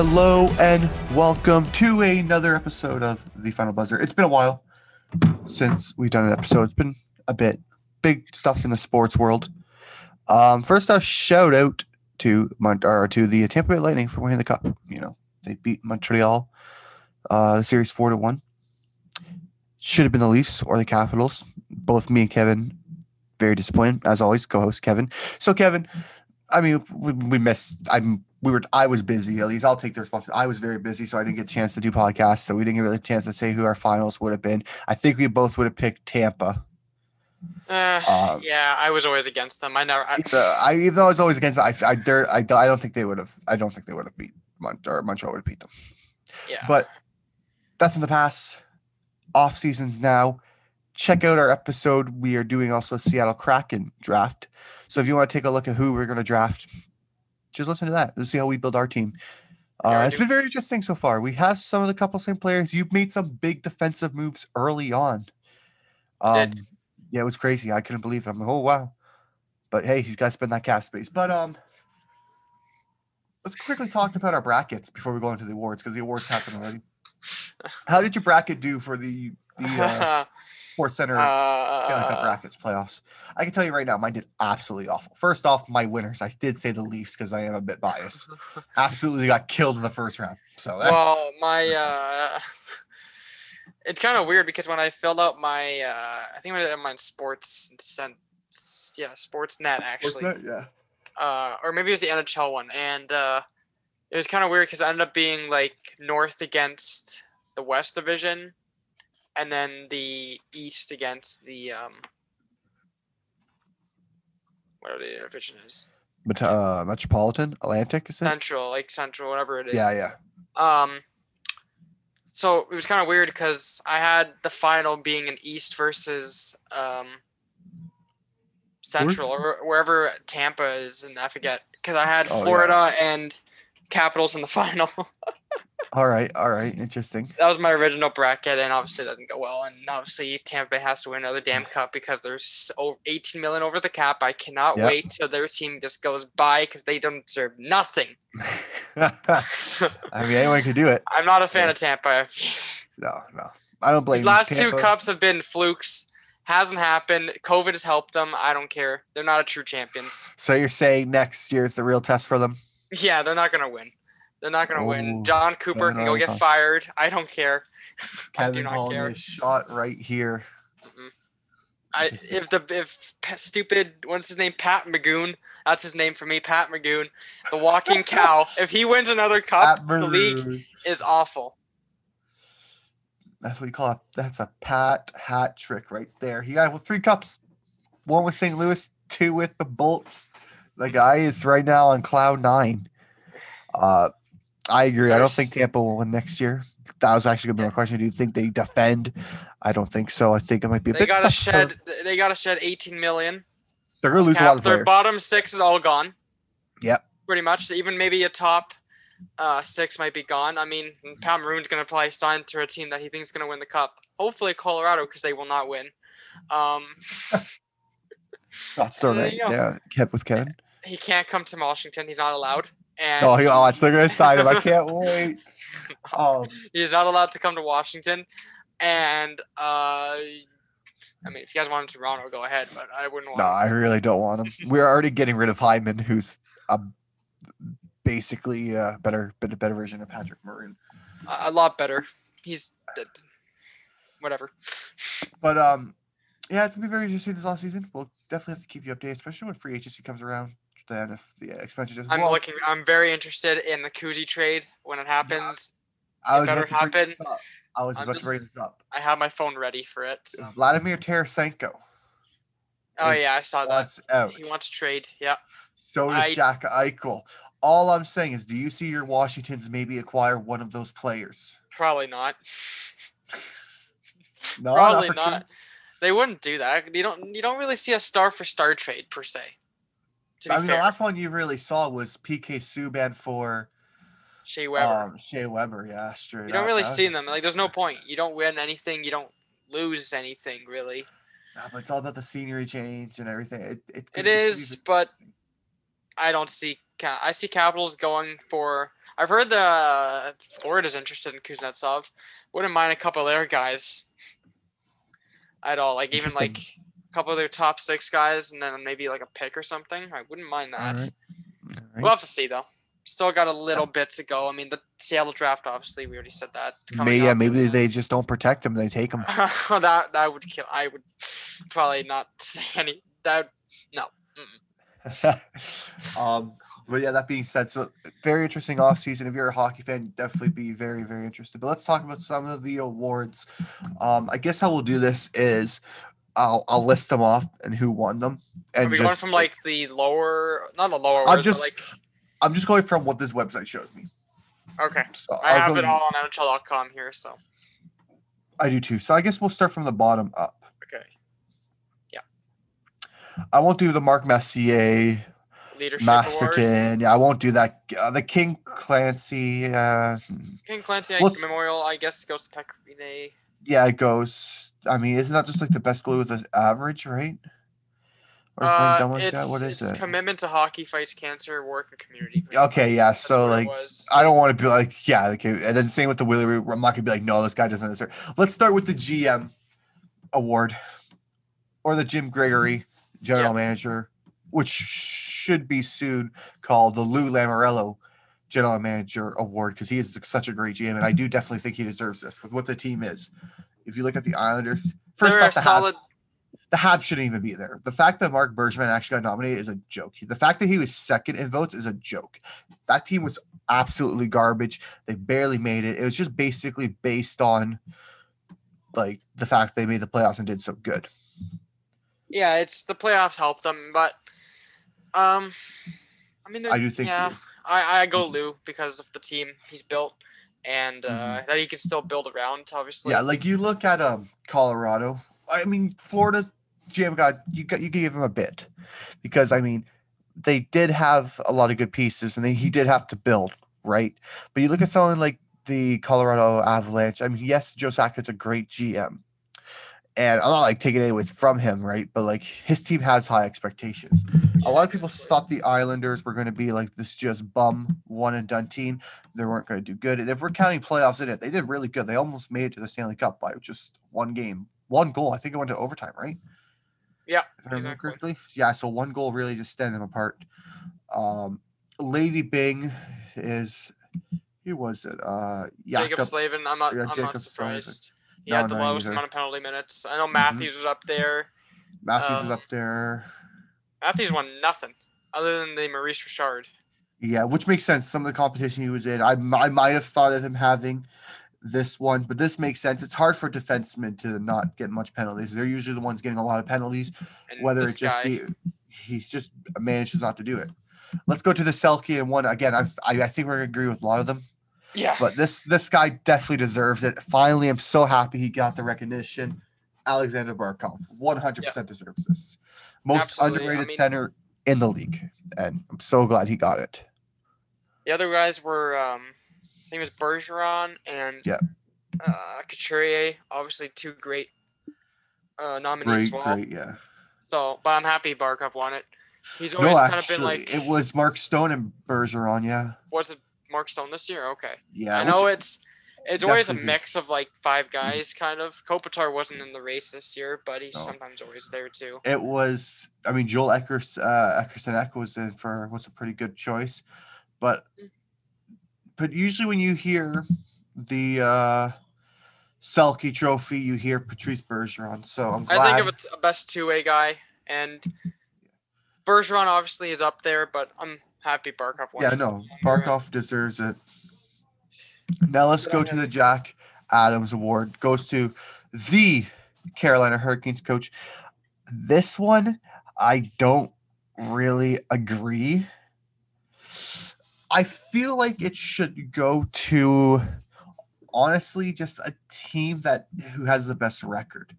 Hello and welcome to another episode of the Final Buzzer. It's been a while since we've done an episode. It's been a bit big stuff in the sports world. Um, first, off, shout out to Mont- or to the Tampa Bay Lightning for winning the cup. You know, they beat Montreal, uh, series four to one. Should have been the Leafs or the Capitals. Both me and Kevin very disappointed as always. Co-host Kevin. So Kevin, I mean, we, we missed. I'm we were. I was busy. At least I'll take the responsibility. I was very busy, so I didn't get a chance to do podcasts. So we didn't get really a chance to say who our finals would have been. I think we both would have picked Tampa. Uh, Um, yeah, I was always against them. I never. I, I even though I was always against, it, I I dare, I, I don't think they would have. I don't think they would have beat Mont or Montreal would have beat them. yeah. But that's in the past. Off seasons now. Check out our episode. We are doing also Seattle Kraken draft. So if you want to take a look at who we're going to draft, just listen to that. Let's see how we build our team. Yeah, Uh, it's do. been very interesting so far. We have some of the couple same players. You've made some big defensive moves early on. Um, did. yeah, it was crazy. I couldn't believe it. I'm like, oh wow. But hey, he's got to spend that cap space. But um, let's quickly talk about our brackets before we go into the awards because the awards happened already. How did your bracket do for the the uh, Sports Center Stanley Cup uh, brackets playoffs? I can tell you right now, mine did absolutely awful. First off, my winners, I did say the Leafs because I am a bit biased. Absolutely got killed in the first round. So that, well, my uh, it's kind of weird because when I filled out my, uh, I think I did on my sports sense, yeah, sports net actually, that? yeah. uh, or maybe it was the NHL one, and uh, it was kind of weird because it ended up being like North against the West Division, and then the East against the um, whatever the division is, But uh, Metropolitan Atlantic is it? Central, like Central, whatever it is. Yeah, yeah. Um, so it was kind of weird because I had the final being an East versus um, Central or wherever Tampa is, and I forget because I had Oh, yeah. Florida and Capitals in the final. All right, all right. Interesting. that was my original bracket, and obviously that didn't go well. And obviously Tampa Bay has to win another damn cup because there's so 18 million over the cap. I cannot Yep. wait till their team just goes by because they don't deserve nothing. I mean, anyone could do it. I'm not a fan Yeah. of Tampa. No, no. I don't blame These last two cups have been flukes. Hasn't happened. COVID has helped them. I don't care. They're not a true champions. So you're saying next year is the real test for them? Yeah, they're not gonna win. They're not gonna win. Oh, Jon Cooper can go get Armstrong. fired. I don't care. I do Kevin not calling care. shot right here. I if the if stupid what's his name Pat Magoon. That's his name for me, Pat Magoon, the walking cow. If he wins another cup, the league is awful. That's what you call it. That's a pat hat trick right there. He got with three cups. One with St. Louis, two with the Bolts. The guy is right now on cloud nine. Uh, I agree. I don't think Tampa will win next year. That was actually gonna be my question. Do you think they defend? I don't think so. I think it might be a They bit. gotta shed. They gotta shed 18 million. They're gonna lose a lot of their players. bottom six is all gone. Yep. Pretty much. Even maybe a top uh, six might be gone. I mean, Pat Maroon's going to probably sign to a team that he thinks is going to win the cup. Hopefully, Colorado, because they will not win. Um, That's still there right. Yeah, kept with Kevin. He can't come to Washington. He's not allowed. And Oh, he, oh, it's they're gonna sign him. I can't wait. Um, he's not allowed to come to Washington. And uh, I mean, if you guys want him to Toronto, go ahead. But I wouldn't want. no, I really don't want him. We're already getting rid of Hyman, who's a basically a better, bit a better version of Patrick Maroon. a, a lot better. He's whatever. But um, yeah, it's gonna be very interesting this off season. We'll definitely have to keep you updated, especially when free agency comes around. Then if the expansion does I'm looking. I'm very interested in the Kuzi trade when it happens. I it was better about to bring happen. this up. I was I'm about to bring this up. I have my phone ready for it. so- Vladimir Tarasenko Oh yeah, I saw that. out. He wants to trade. Yeah. So does I- Jack Eichel. All I'm saying is, do you see your Washingtons maybe acquire one of those players? Probably not. Not Probably not. They wouldn't do that. You don't. You don't really see a star for star trade per se. I mean, fair, the last one you really saw was PK Subban for Shea Weber. um, Shea Weber. Yeah, straight. you don't up. really was- see them. Like, there's no point. You don't win anything. You don't lose anything really. Nah, but it's all about the scenery change and everything. It, it, It is, but I don't see. I see Capitals going for. I've heard the Florida's interested in Kuznetsov. Wouldn't mind a couple of their guys at all. Like even like couple of their top six guys, and then maybe like a pick or something. I wouldn't mind that. Alright. All right. We'll have to see though. Still got a little bit to go. I mean, the Seattle draft, obviously, we already said that. it's May, coming yeah, maybe they just don't protect him. They take him. that that would kill. I would probably not say any. That no. Um, but yeah, that being said, so very interesting offseason. If you're a hockey fan, definitely be very, very interested. But let's talk about some of the awards. Um, I guess how we'll do this is I'll I'll list them off and who won them. Are And we going from like the lower, not the lower I'm just- like I'm just going from what this website shows me. okay. So I I'll have it all on NHL.com here, so I do too. So I guess we'll start from the bottom up. okay. Yeah. I won't do the Mark Messier, Leadership award. Masterton. Yeah, I won't do that. Uh, the King Clancy. Uh, King Clancy Let's- Memorial, I guess, goes to Pekine. yeah, it goes. I mean, isn't that just like the best goalie with an average, right? Or Uh, dumb like it's that? What is it's it? commitment to hockey, fights cancer, work, and community. Okay, yeah. That's So like. I don't want to be like, yeah, okay. And then same with the Willie. I'm not gonna be like, no, this guy doesn't deserve. Let's start with the GM award, or the Jim Gregory General Manager, which should be soon called the Lou Lamoriello General Manager Award because he is such a great GM, and I do definitely think he deserves this with what the team is. If you look at the Islanders, first They're off, the solid. Habs, the Habs shouldn't even be there. The fact that Marc Bergevin actually got nominated is a joke. The fact that he was second in votes is a joke. That team was absolutely garbage. They barely made it. It was just basically based on like the fact they made the playoffs and did so good. Yeah, it's the playoffs helped them, but um, I mean, I do think yeah, I I go Lou because of the team he's built and uh, Mhm. that he can still build around. Obviously, Yeah, like you look at um Colorado. I mean, Florida's GM got you got you give him a bit because I mean they did have a lot of good pieces and they, he did have to build right. But you look at someone like the Colorado Avalanche. I mean, yes, Joe Sakic's a great GM, and I'm not like taking it with from him, right? But like his team has high expectations. A lot of people thought the Islanders were going to be like this just bum one and done team. They weren't going to do good. And if we're counting playoffs in it, they did really good. They almost made it to the Stanley Cup by just one game, one goal. I think it went to overtime, right? Yeah, If I remember exactly. Yeah, so one goal really just stand them apart. Um, Lady Byng is who was it? Uh, Jaccob Jaccob. Slavin. I'm not. yeah, I'm Jaccob not Slavin. surprised. He No, had the lowest either. amount of penalty minutes. I know. Matthews was up there. Matthews is um, up there. Matthews won nothing other than the Maurice Richard. Yeah, which makes sense. Some of the competition he was in, I, I might have thought of him having this one, but this makes sense. It's hard for defensemen to not get much penalties. They're usually the ones getting a lot of penalties, And whether it just guy, be he's just manages not to do it. Let's go to the Selke and one again. I, I I think we're gonna agree with a lot of them, yeah, but this this guy definitely deserves it. Finally, I'm so happy he got the recognition. Aleksander Barkov, 100% deserves this. Most Absolutely. I underrated mean- center in the league, and I'm so glad he got it. the other guys were um, I think it was Bergeron and Yeah. uh, Couturier. Obviously, two great uh, nominees Great, as well. great, yeah. So, but I'm happy Barkov won it. He's No, always kind of been like, it was Mark Stone and Bergeron. Yeah, Was it, Mark Stone this year? Okay, yeah. I know it's it's always a mix of like five guys, kind of. Kopitar wasn't in the race this year, but he's No. sometimes always there too. it was. I mean, Joel Eckers, uh, Eriksson Ek was in for was a pretty good choice, but Mm. but usually when you hear the uh, Selke Trophy, you hear Patrice Bergeron. So I'm glad. I think of it a best two way guy, and Bergeron obviously is up there, but I'm happy Barkov won. yeah, no. Barkov deserves it. Now let's go to the Jack Adams Award. Goes to the Carolina Hurricanes coach. This one, I don't really agree. I feel like it should go to honestly just a team that who has the best record.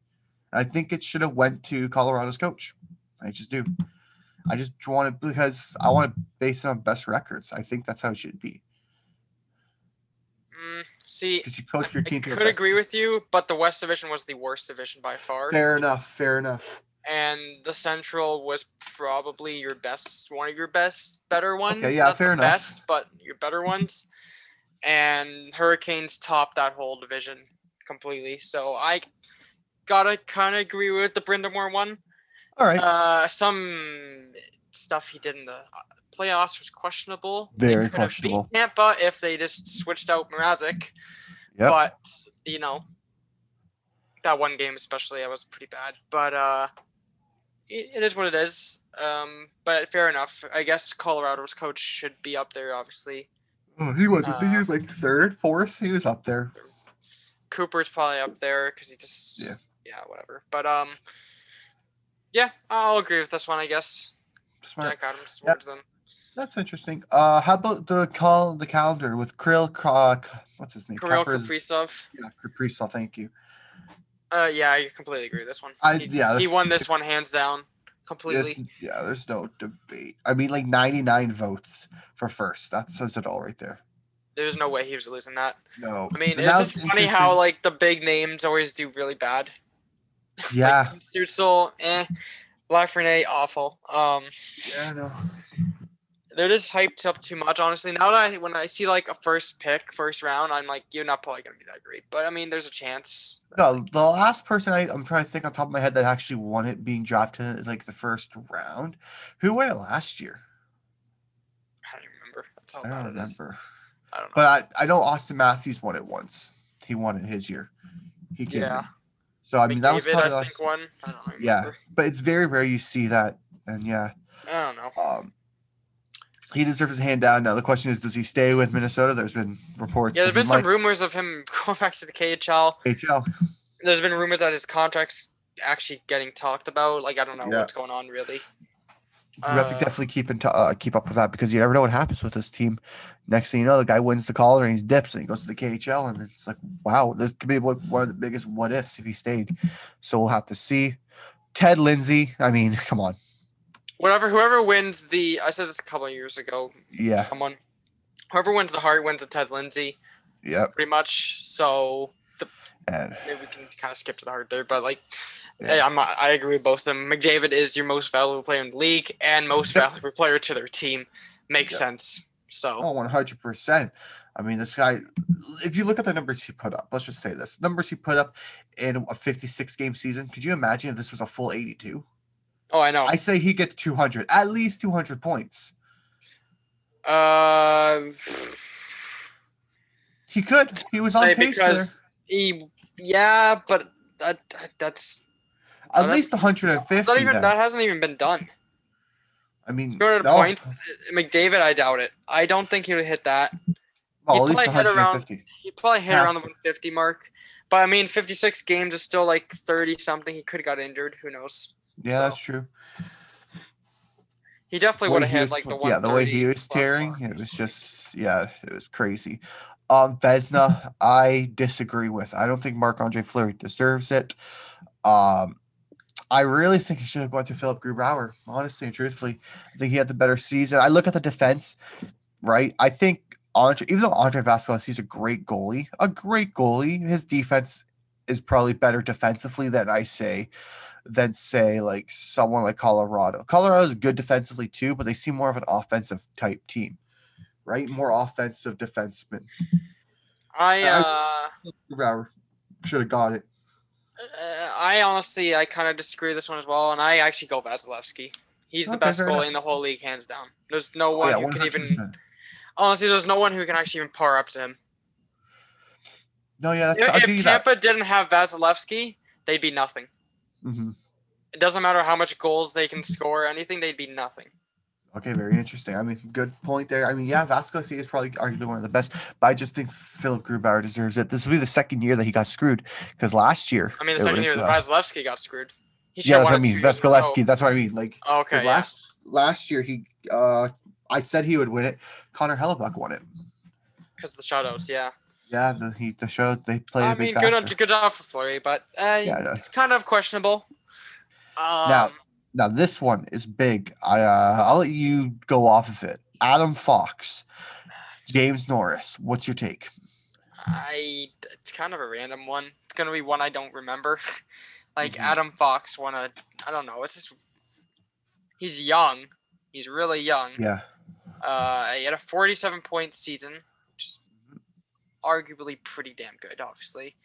I think it should have went to Colorado's coach. I just do. I just want it because I want to base it on best records. I think that's how it should be. Mm, see, Because you coach your I team to could agree with you, but the West Division was the worst division by far, Fair enough. Fair enough. and the Central was probably your best, one of your best, better ones. yeah, Not fair the enough. Best, but your better ones. and Hurricanes top that whole division completely. So I gotta kind of agree with the Brind'Amour one. All right. Uh, some stuff he did in the uh, playoffs was questionable. They Very could have beat questionable. Tampa if they just switched out Mrazek. Yep. But you know, that one game especially, that was pretty bad. But uh, it, it is what it is. Um, but fair enough. I guess Colorado's coach should be up there. Obviously, Oh, he was. I think he uh, was like third, fourth. He was up there. Cooper's probably up there because he just Yeah. yeah whatever. But um, yeah, I'll agree with this one. I guess Smart. Jack Adams Yep. them. That's interesting. Uh, how about the call the calendar with Kirill? Uh, what's his name? Kirill Kaprizov-. Yeah, Kaprizov. Thank you. Uh, yeah, I completely agree with this one. I- he, yeah, he won this one hands down, completely. Yeah, there's no debate. I mean, like 99 votes for first. That says it all right there. There's no way he was losing that. No. I mean, and it's just funny how like the big names always do really bad. Yeah. Like Stützle, eh. Lafreniere, awful. Um, yeah, no. they're just hyped up too much, honestly. Now that I when I see like a first pick, first round, I'm like, you're not probably gonna be that great. But I mean, there's a chance. No, the last person I, I'm trying to think on top of my head that actually won it being drafted in, like the first round. Who won it last year? I don't remember. That's how I don't remember. I don't know. But I, I know Auston Matthews won it once. He won it his year. He came yeah, in. So I mean that was McDavid, probably the I last, think one. I don't remember. yeah, but it's very rare you see that, and yeah, I don't know. um, he deserves his hand down. Now the question is, does he stay with Minnesota? There's been reports. Yeah, there's been some might- rumors of him going back to the KHL. HL. There's been rumors that his contract's actually getting talked about. Like I don't know Yeah. what's going on really. You have to Uh, definitely keep in t- uh, keep up with that because you never know what happens with this team. Next thing you know, the guy wins the collar and he dips and he goes to the KHL and it's like, wow, this could be one of the biggest what ifs if he stayed. So we'll have to see. Ted Lindsay, I mean, come on, Whatever, whoever wins the, I said this a couple of years ago. yeah, Someone, whoever wins the Hart wins the Ted Lindsay, yep. pretty much. So And maybe we can kind of skip to the Hart there. But like, Yeah. I'm I agree with both of them. McDavid is your most valuable player in the league and most valuable player to their team. Makes Yep. sense. So oh, oh, one hundred percent. I mean, this guy. If you look at the numbers he put up, let's just say this: numbers he put up in a fifty-six game season. Could you imagine if this was a full eighty-two? oh, I know. I say he gets two hundred, at least two hundred points. uh, He could. He was on pace there. he, yeah, but that, that that's At that's- least 150. Not even then. that hasn't even been done. I mean, 200 no, points. McDavid, I doubt it. I don't think he would hit that. Well, he at least probably hit around- 150. He probably hit Has around the to. 150 mark. But I mean, 56 games is still like 30 something. He could have got injured. Who knows? Yeah, so, that's true. He definitely would have hit was like the pl- yeah, the way he was tearing, it was just yeah, it was crazy. Um, Vezina, I disagree with. I don't think Marc Andre Fleury deserves it. Um, I really think he should have gone to Philipp Grubauer. Honestly and truthfully, I think he had the better season. I look at the defense, right? I think Andre, even though Andre Vasilevskiy's a great goalie, a great goalie, his defense is probably better defensively than I say than say like someone like Colorado. Colorado is good defensively too, but they seem more of an offensive type team, right? More offensive defenseman. I I- uh, Grubauer should have got it. Uh, I honestly I kind of disagree with this one as well, and I actually go Vasilevskiy. He's the best goalie enough. in the whole league, hands down. There's no Oh, one yeah, who can even honestly. There's no one who can actually even par up to him. No, yeah, If, if you that. Tampa didn't have Vasilevskiy, they'd be nothing. Mhm. It doesn't matter how much goals they can score or anything, they'd be nothing. Okay, very interesting. I mean, good point there. I mean, yeah, Vasquez is probably arguably one of the best, but I just think Philipp Grubauer deserves it. This will be the second year that he got screwed because last year. I mean, the second was, year that uh, Vasilevskiy got screwed. He yeah, that's what I mean. two years in a row. Vasilevskiy. That's what I mean. Like, Oh, Okay, yeah. last last year he, uh, I said he would win it. Connor Hellebuyck won it. Because the shutouts, yeah. Yeah, the he the show they played I mean, good, good job for Fleury, but uh, Yeah, it's kind of questionable. Um, Now- Now this one is big. I uh, I'll let you go off of it. Adam Fox, James Norris. What's your take? I it's kind of a random one. It's gonna be one I don't remember. like Mhm. Adam Fox won a I don't know. It's just he's young. He's really young. Yeah, Uh, he had a 47 point season, which is arguably pretty damn good. Obviously,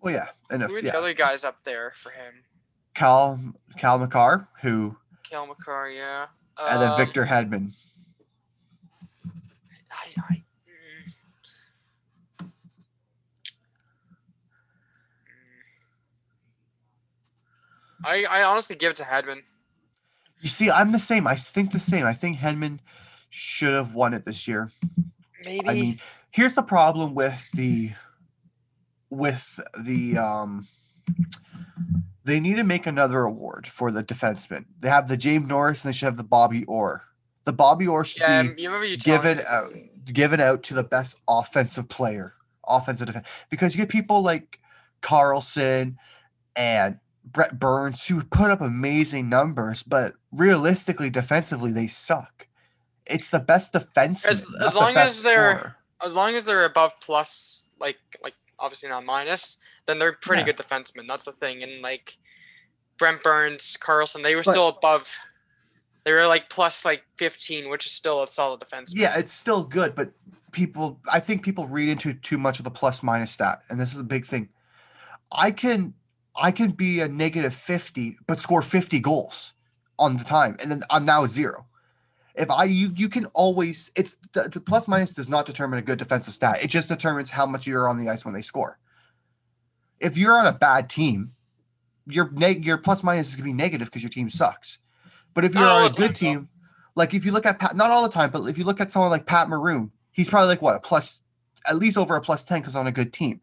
Well, yeah, and if, who are the yeah, other guys up there for him? Cal Cale Makar, who, Cale Makar, yeah. and then Um, Victor Hedman. I, I, mm. I, I honestly give it to Hedman. You see, I'm the same. I think the same. I think Hedman should have won it this year. Maybe. I mean, here's the problem with the with the um they need to make another award for the defenseman. They have the James Norris and they should have the Bobby Orr. The Bobby Orr should yeah, be you given out given out to the best offensive player, offensive defense, because you get people like Carlson and Brent Burns who put up amazing numbers, but realistically, defensively, they suck. It's the best defense. As- as long as they're- as long as they're above plus, like like obviously not minus, then they're pretty Yeah. good defensemen. That's the thing. And like Brent Burns, Carlson, they were But- still above. They were like plus like 15, which is still a solid defense. yeah, it's still good, but people, I think people read into too much of the plus minus stat, and this is a big thing. I can, I can be a negative fifty, but score fifty goals on the time, and then I'm now zero. If I, you, you can always. It's the, the plus minus does not determine a good defensive stat. It just determines how much you're on the ice when they score. If you're on a bad team, your neg, your plus minus is gonna be negative because your team sucks. But if you're all on a the time, good though. team, like if you look at Pat, not all the time, but if you look at someone like Pat Maroon, he's probably like what a plus, at least over a plus ten because on a good team.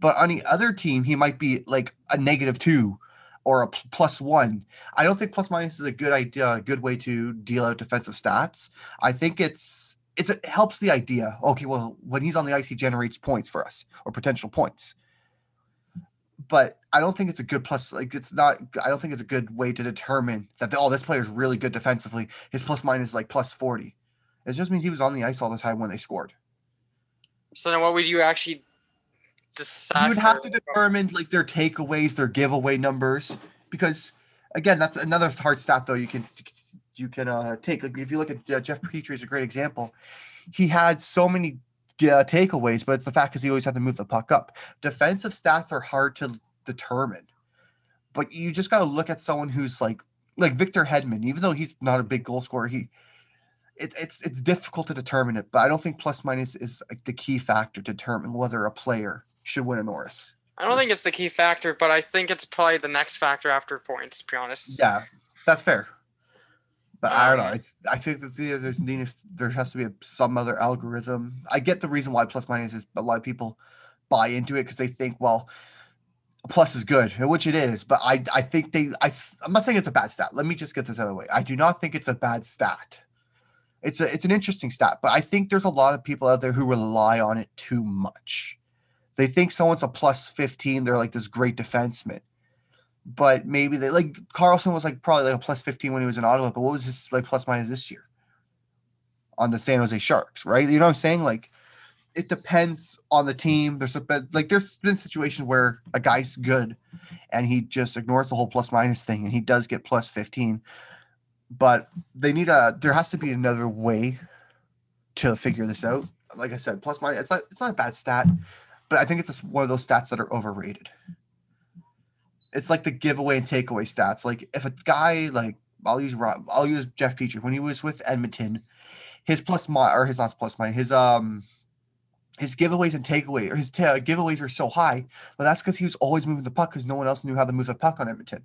But on the other team, he might be like a negative two or a plus one. I don't think plus minus is a good idea, a good way to deal out defensive stats. I think it's it's it helps the idea. Okay, well, when he's on the ice, he generates points for us or potential points. But I don't think it's a good plus. Like it's not. I don't think it's a good way to determine that. Oh, this player is really good defensively. His plus minus is like plus forty. It just means he was on the ice all the time when they scored. So then, what would you actually decide? you would have to determine like their takeaways, their giveaway numbers, because again, that's another hard stat though. You can you can uh, take like if you look at uh, Jeff Petry is a great example. He had so many uh, takeaways, but it's the fact because he always had to move the puck up. Defensive stats are hard to determine, but you just got to look at someone who's like like Victor Hedman. Even though he's not a big goal scorer, he it, it's it's difficult to determine it. But I don't think plus minus is like the key factor to determine whether a player should win a Norris. I don't think it's the key factor, but I think it's probably the next factor after points. To be honest. Yeah, that's fair. But I don't know. It's I think that the, there's there has to be a, some other algorithm. I get the reason why plus minus is a lot of people buy into it because they think well, plus is good, which it is. But I I think they I I'm not saying it's a bad stat. Let me just get this out of the way. I do not think it's a bad stat. It's a it's an interesting stat, but I think there's a lot of people out there who rely on it too much. They think someone's a plus 15, they're like this great defenseman but maybe they like Carlson was like probably like a plus 15 when he was in Ottawa, but what was his like plus minus this year on the San Jose Sharks, right? You know what I'm saying? Like it depends on the team. There's a like there's been situations where a guy's good and he just ignores the whole plus minus thing and he does get plus 15. But they need a there has to be another way to figure this out. Like I said, plus minus it's not it's not a bad stat, but I think it's just one of those stats that are overrated it's like the giveaway and takeaway stats. Like if a guy like I'll use Rob, I'll use Jeff Petry when he was with Edmonton, his plus my or his not plus my his um his giveaways and takeaway or his giveaways were so high, but that's because he was always moving the puck because no one else knew how to move the puck on Edmonton.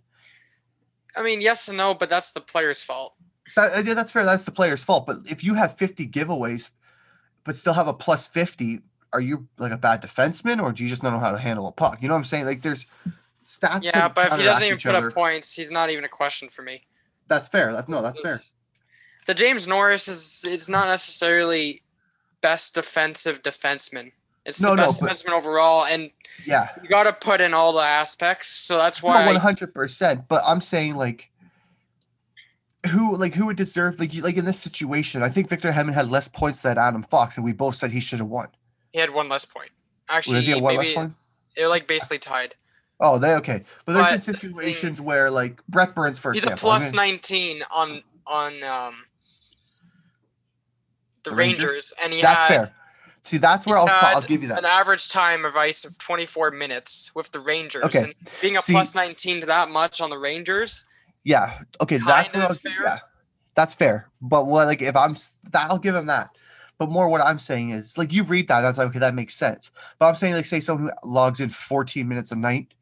I mean, yes and no, but that's the player's fault. That, uh, yeah, that's fair. That's the player's fault. But if you have 50 giveaways, but still have a plus 50, are you like a bad defenseman or do you just not know how to handle a puck? You know what I'm saying? Like there's stats. Yeah, but if he doesn't even put other. up points, he's not even a question for me. That's fair. That, no, that's fair. The James Norris is it's not necessarily best defensive defenseman. It's No, the no, best but- defenseman overall, and Yeah. you got to put in all the aspects. So that's why. one hundred percent. But I'm saying like, who like who would deserve like you, like in this situation? I think Victor Hedman had less points than Adam Fox, and we both said he should have won. he had one less point. Actually, he have one less point? they're like basically tied. Oh, they okay. But there's But been thing- situations where like Brent Burns, for He's a example. I mean, 19 on on um the, The Rangers? Rangers, and he That's had fair. See, that's where I'll, I'll give you that. An average time of ice of 24 minutes with the Rangers. Okay. And being a See- plus 19 to that much on the Rangers, Yeah. Okay. That's is I'll, fair. yeah. That's fair. But what like if I'm that I'll give him that. But more what I'm saying is like you read that that's like okay that makes sense. But I'm saying like say someone who logs in 14 minutes a night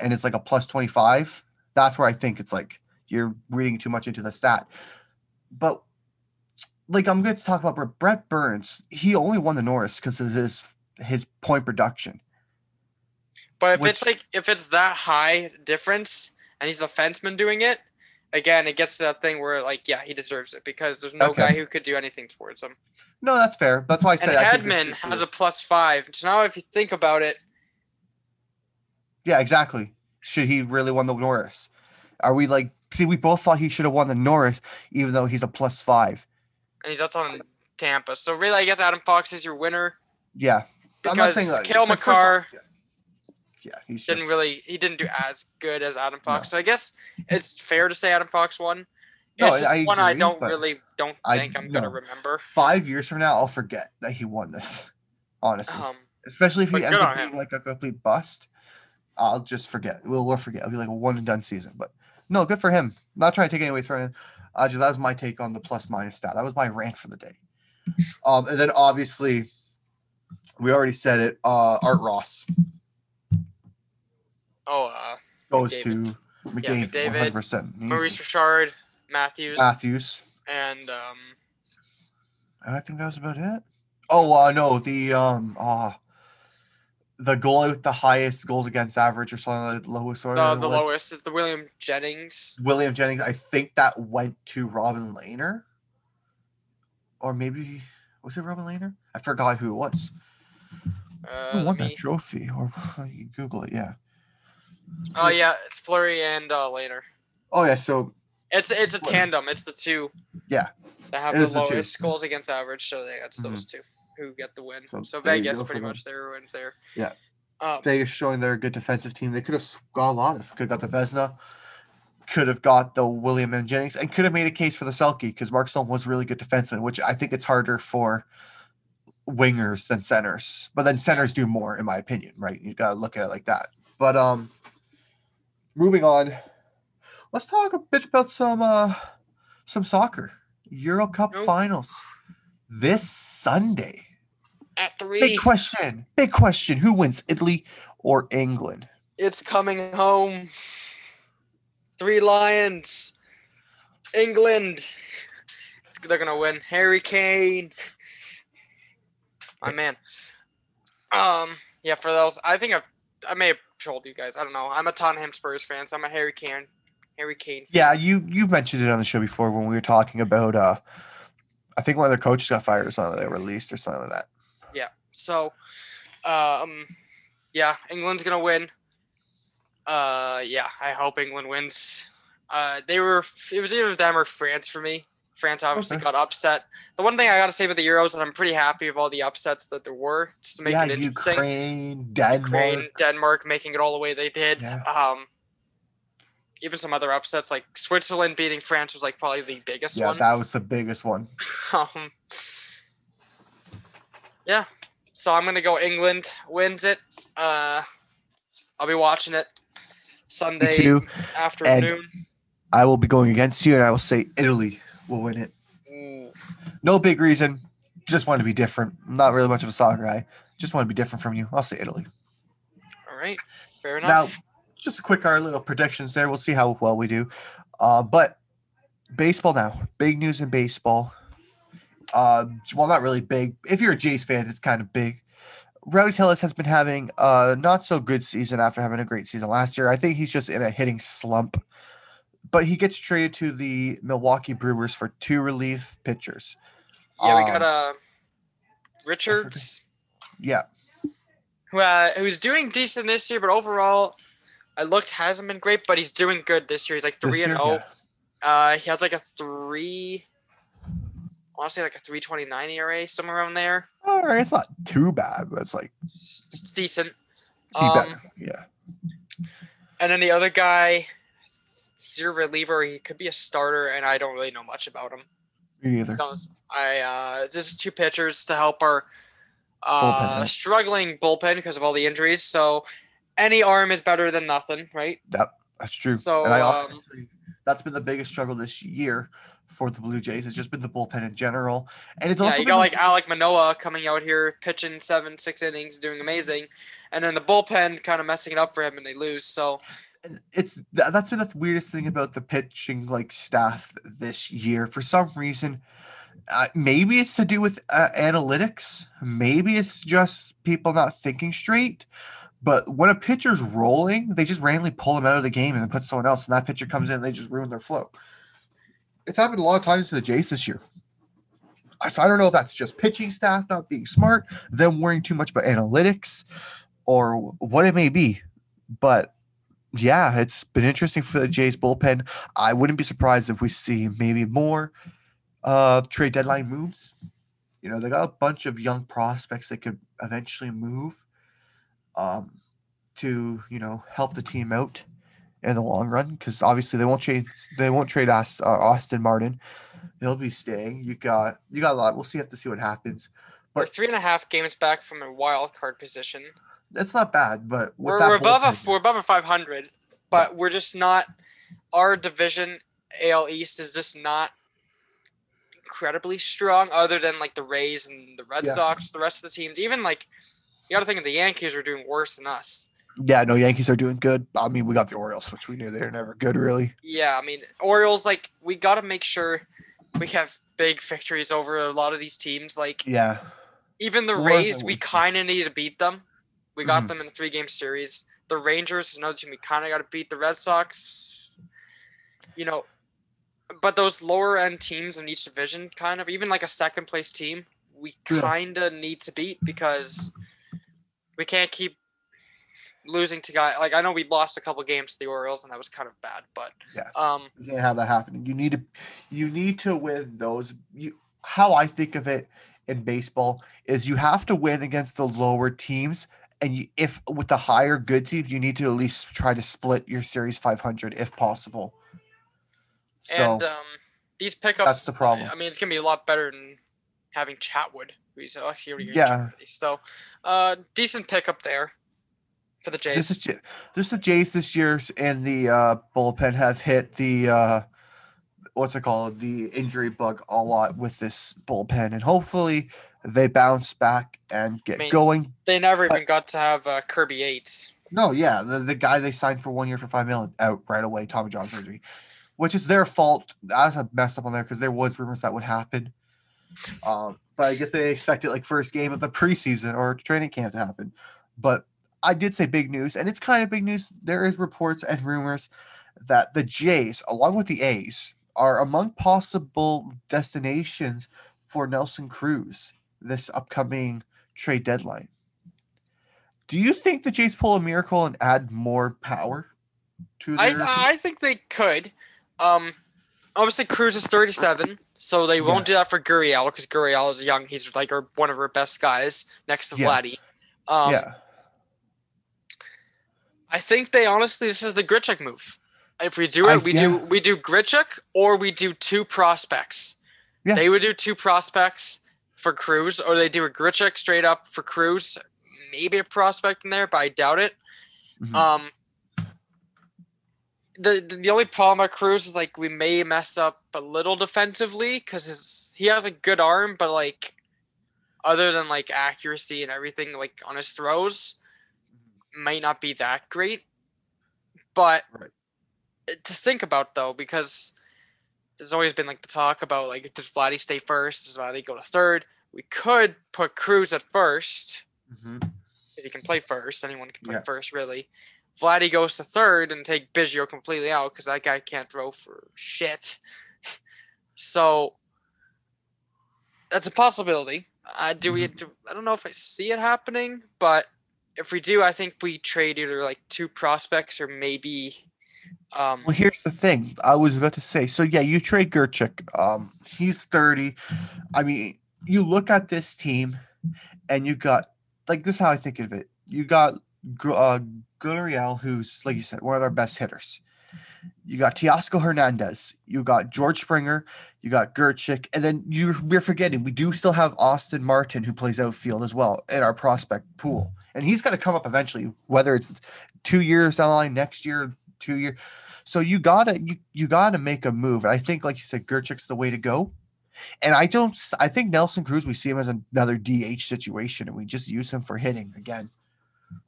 and it's like a plus 25. That's where I think it's like you're reading too much into the stat. But like I'm going to talk about Brent- Burns. He only won the Norris because of his his point production. but if Which- it's like if it's that high difference and he's a fenceman doing it, again, it gets to that thing where like yeah, he deserves it because there's no Okay. guy who could do anything towards him. No, that's fair. That's why I And said I think this Hedman is- has a plus five. So now if you think about it, Yeah, exactly. Should he really won the Norris? Are we like see we both thought he should have won the Norris even though he's a plus five. and he's that's on Tampa. So really, I guess Adam Fox is your winner. Yeah. Because Cale but first Makar off, yeah. yeah, he's didn't just- really he didn't do as good as Adam Fox. No. So I guess it's fair to say Adam Fox won. No, it's just I one I don't really don't think I'm gonna remember. five years from now I'll forget that he won this. Honestly. Um, Especially if he ends up being him. like a complete bust. I'll just forget. We'll, we'll forget. It'll be like a one and done season. But no, good for him. not trying to take anything away from him. Uh, just, that was my take on the plus minus stat. That was my rant for the day. Um, and then obviously, we already said it. Uh, Art Ross oh, uh, goes McDavid. to McDavid, McDavid, 100%. Maurice Richard, Matthews, Matthews. and um, I think that was about it. Oh uh, no, the um uh the goalie with the highest goals against average or something like the lowest or the, the lowest is the William Jennings. William Jennings. I think that went to Robin Lehner, or maybe was it Robin Lehner? I forgot who it was. Uh, Who won me- that trophy? Or you Google it. Yeah. oh yeah, it's Fleury and uh, Lehner. Oh yeah. So It's it's a Fleury. tandem. It's the two. Yeah. That have the is the two. lowest goals against average, so they, that's those two who get the win. So So, Vegas pretty much their wins there. Yeah. Um, Vegas showing they're a good defensive team. They could have lot of. Could have got the Vezina. Could have got the William and Jennings, and could have made a case for the Selke because Mark Stone was a really good defenseman, which I think it's harder for wingers than centers. But then centers do more, in my opinion, right? You gotta look at it like that. But um, moving on, let's talk a bit about some uh some soccer. Euro Cup Nope. finals this Sunday. at three, Big question. Big question. Who wins, Italy or England? it's coming home. Three Lions, England. They're gonna win. Harry Kane. My man. Um. Yeah. For those, I think I've I may have told you guys. I don't know. I'm a Tottenham Spurs fan, so I'm a Harry Kane. Harry Kane. fan. Yeah, you you mentioned it on the show before when we were talking about uh I think one of their coaches got fired or something they released or something like that. Yeah. So, um, yeah, England's gonna win. Uh, yeah, I hope England wins. Uh, they were it was either them or France for me. France obviously Okay. got upset. The one thing I gotta say about the Euros is I'm pretty happy with all the upsets that there were, just to make yeah, it interesting. Ukraine, Denmark. Ukraine, Denmark making it all the way they did. Yeah. Um, even some other upsets like Switzerland beating France was like probably the biggest Yeah, one. that was the biggest one. Um, yeah. So I'm gonna go England wins it. Uh, I'll be watching it Sunday afternoon. I will be going against you and I will say Italy will win it. Ooh. No big reason. Just want to be different. I'm not really much of a soccer guy. Just want to be different from you. I'll say Italy. All right. Fair Now, enough. Just a quick our little predictions there. We'll see how well we do. Uh, but baseball now, big news in baseball. Uh, well, not really big. If you're a Jays fan, it's kind of big. Rowdy Tellez has been having a not so good season after having a great season last year. I think he's just in a hitting slump. But he gets traded to the Milwaukee Brewers for two relief pitchers. yeah, we um, got uh Richards, Yeah, who uh, who's doing decent this year, but overall, I looked hasn't been great, but he's doing good this year. He's like this three and zero. yeah. Uh, he has like a three. I want to say like a three twenty nine ERA somewhere around there. All right, it's not too bad, but it's like It's decent. be Um. Yeah. And then the other guy, he's your reliever. He could be a starter, and I don't really know much about him. Me neither. I uh, is two pitchers to help our Uh, right? struggling bullpen because of all the injuries. So any arm is better than nothing, right? Yep, That's true. So, and I um, that's been the biggest struggle this year for the Blue Jays. It's just been the bullpen in general, and it's Yeah, also you got like Alek Manoah coming out here pitching seven, six innings, doing amazing, and then the bullpen kind of messing it up for him, and they lose. So it's that's been the weirdest thing about the pitching like staff this year. For some reason, uh, maybe it's to do with uh, analytics. Maybe it's just people not thinking straight. But when a pitcher's rolling, they just randomly pull him out of the game and then put someone else, and that pitcher comes in, and they just ruin their flow. It's happened a lot of times to the Jays this year. So I don't know if that's just pitching staff not being smart, them worrying too much about analytics, or what it may be. But yeah, it's been interesting for the Jays bullpen. I wouldn't be surprised if we see maybe more uh trade deadline moves. You know, they got a bunch of young prospects that could eventually move um to, you know, help the team out in the long run because obviously they won't trade they won't trade Ast- uh, Austin Martin. They'll be staying. You got you got a lot. We'll see have to see what happens. we're But- three and a half games back from a wild card position. That's not bad, but We're, we're above a we're above a 500, but we're just not. Our division, AL East, is just not incredibly strong. Other than like the Rays and the Red Yeah. Sox, the rest of the teams, even like you got to think of the Yankees are doing worse than us. Yeah, no, Yankees are doing good. I mean, we got the Orioles, which we knew they were never good, really. Yeah, I mean Orioles. Like we got to make sure we have big victories over a lot of these teams. Like Yeah, even the More Rays, we kind of need to beat them. We got Mhm. them in a three game series. The Rangers another team we kind of got to beat. The Red Sox, you know, but those lower end teams in each division, kind of even like a second place team, we kind of need to beat because we can't keep losing to guys. Like I know we lost a couple games to the Orioles and that was kind of bad, but Yeah. um, you can't have that happening. You need to, you need to win those. You, how I think of it in baseball is you have to win against the lower teams, and you, if with the higher good teams, you need to at least try to split your series 500 if possible. So and um, these pickups. That's the problem. I mean, it's gonna be a lot better than having Chatwood, who's actually already Yeah. So, uh, decent pickup there for the Jays. this is just the Jays this year and the uh, bullpen have hit the uh, what's it called the injury bug a lot with this bullpen, and hopefully they bounce back and get mean, going. they never but- even got to have uh, Kirby Yates. No, yeah, the, the guy they signed for one year for five million out right away, Tommy John surgery, which is their fault. I messed up on there because there was rumors that would happen. Um, but I guess they expected like first game of the preseason or training camp to happen. But I did say big news, and it's kind of big news. There is reports and rumors that the Jays, along with the A's, are among possible destinations for Nelson Cruz this upcoming trade deadline. Do you think the Jays pull a miracle and add more power to I their team? I think they could. Um, obviously Cruz is 37, so they won't do that for Gurriel because Gurriel is young. He's like our, one of our best guys next to Yeah. Vladdy. Um, yeah, I think they honestly this is the Grichuk move. If we do it, I- we yeah. do we do Grichuk or we do two prospects. Yeah. They would do two prospects for Cruz, or they do a Grichuk straight up for Cruz. Maybe a prospect in there, but I doubt it. Mhm. Um, the, the only problem with Cruz is like we may mess up a little defensively because his he has a good arm, but like other than like accuracy and everything, like on his throws, might not be that great. But Right. to think about though, because there's always been like the talk about like does Vladdy stay first? Does Vladdy go to third? We could put Cruz at first Mhm. because he can play first. Anyone can play Yeah. first, really. Vladdy goes to third and take Biggio completely out because that guy can't throw for shit. so that's a possibility. Uh, do we? Mm-hmm. Do, I don't know if I see it happening, but if we do, I think we trade either like two prospects or maybe. Um, Well, here's the thing. I was about to say. So yeah, you trade Grichuk. Um, he's 30. I mean, you look at this team, and you got like this. Is how I think of it. You got uh, Gurriel, who's like you said, one of our best hitters. You got Teoscar Hernandez. You got George Springer. You got Grichuk. And then you, we're forgetting we do still have Austin Martin who plays outfield as well in our prospect pool. And he's going to come up eventually, whether it's two years down the line, next year, two years. So you gotta you you gotta make a move. And I think, like you said, Grichuk's the way to go. And I don't. I think Nelson Cruz. We see him as another DH situation, and we just use him for hitting again.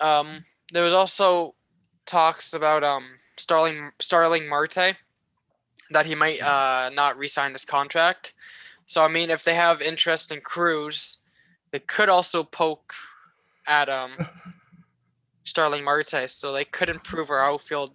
Um, there was also talks about um Starling Starling Marte that he might uh not re-sign his contract. So I mean, if they have interest in Cruz, they could also poke at um Starling Marte, so they could improve our outfield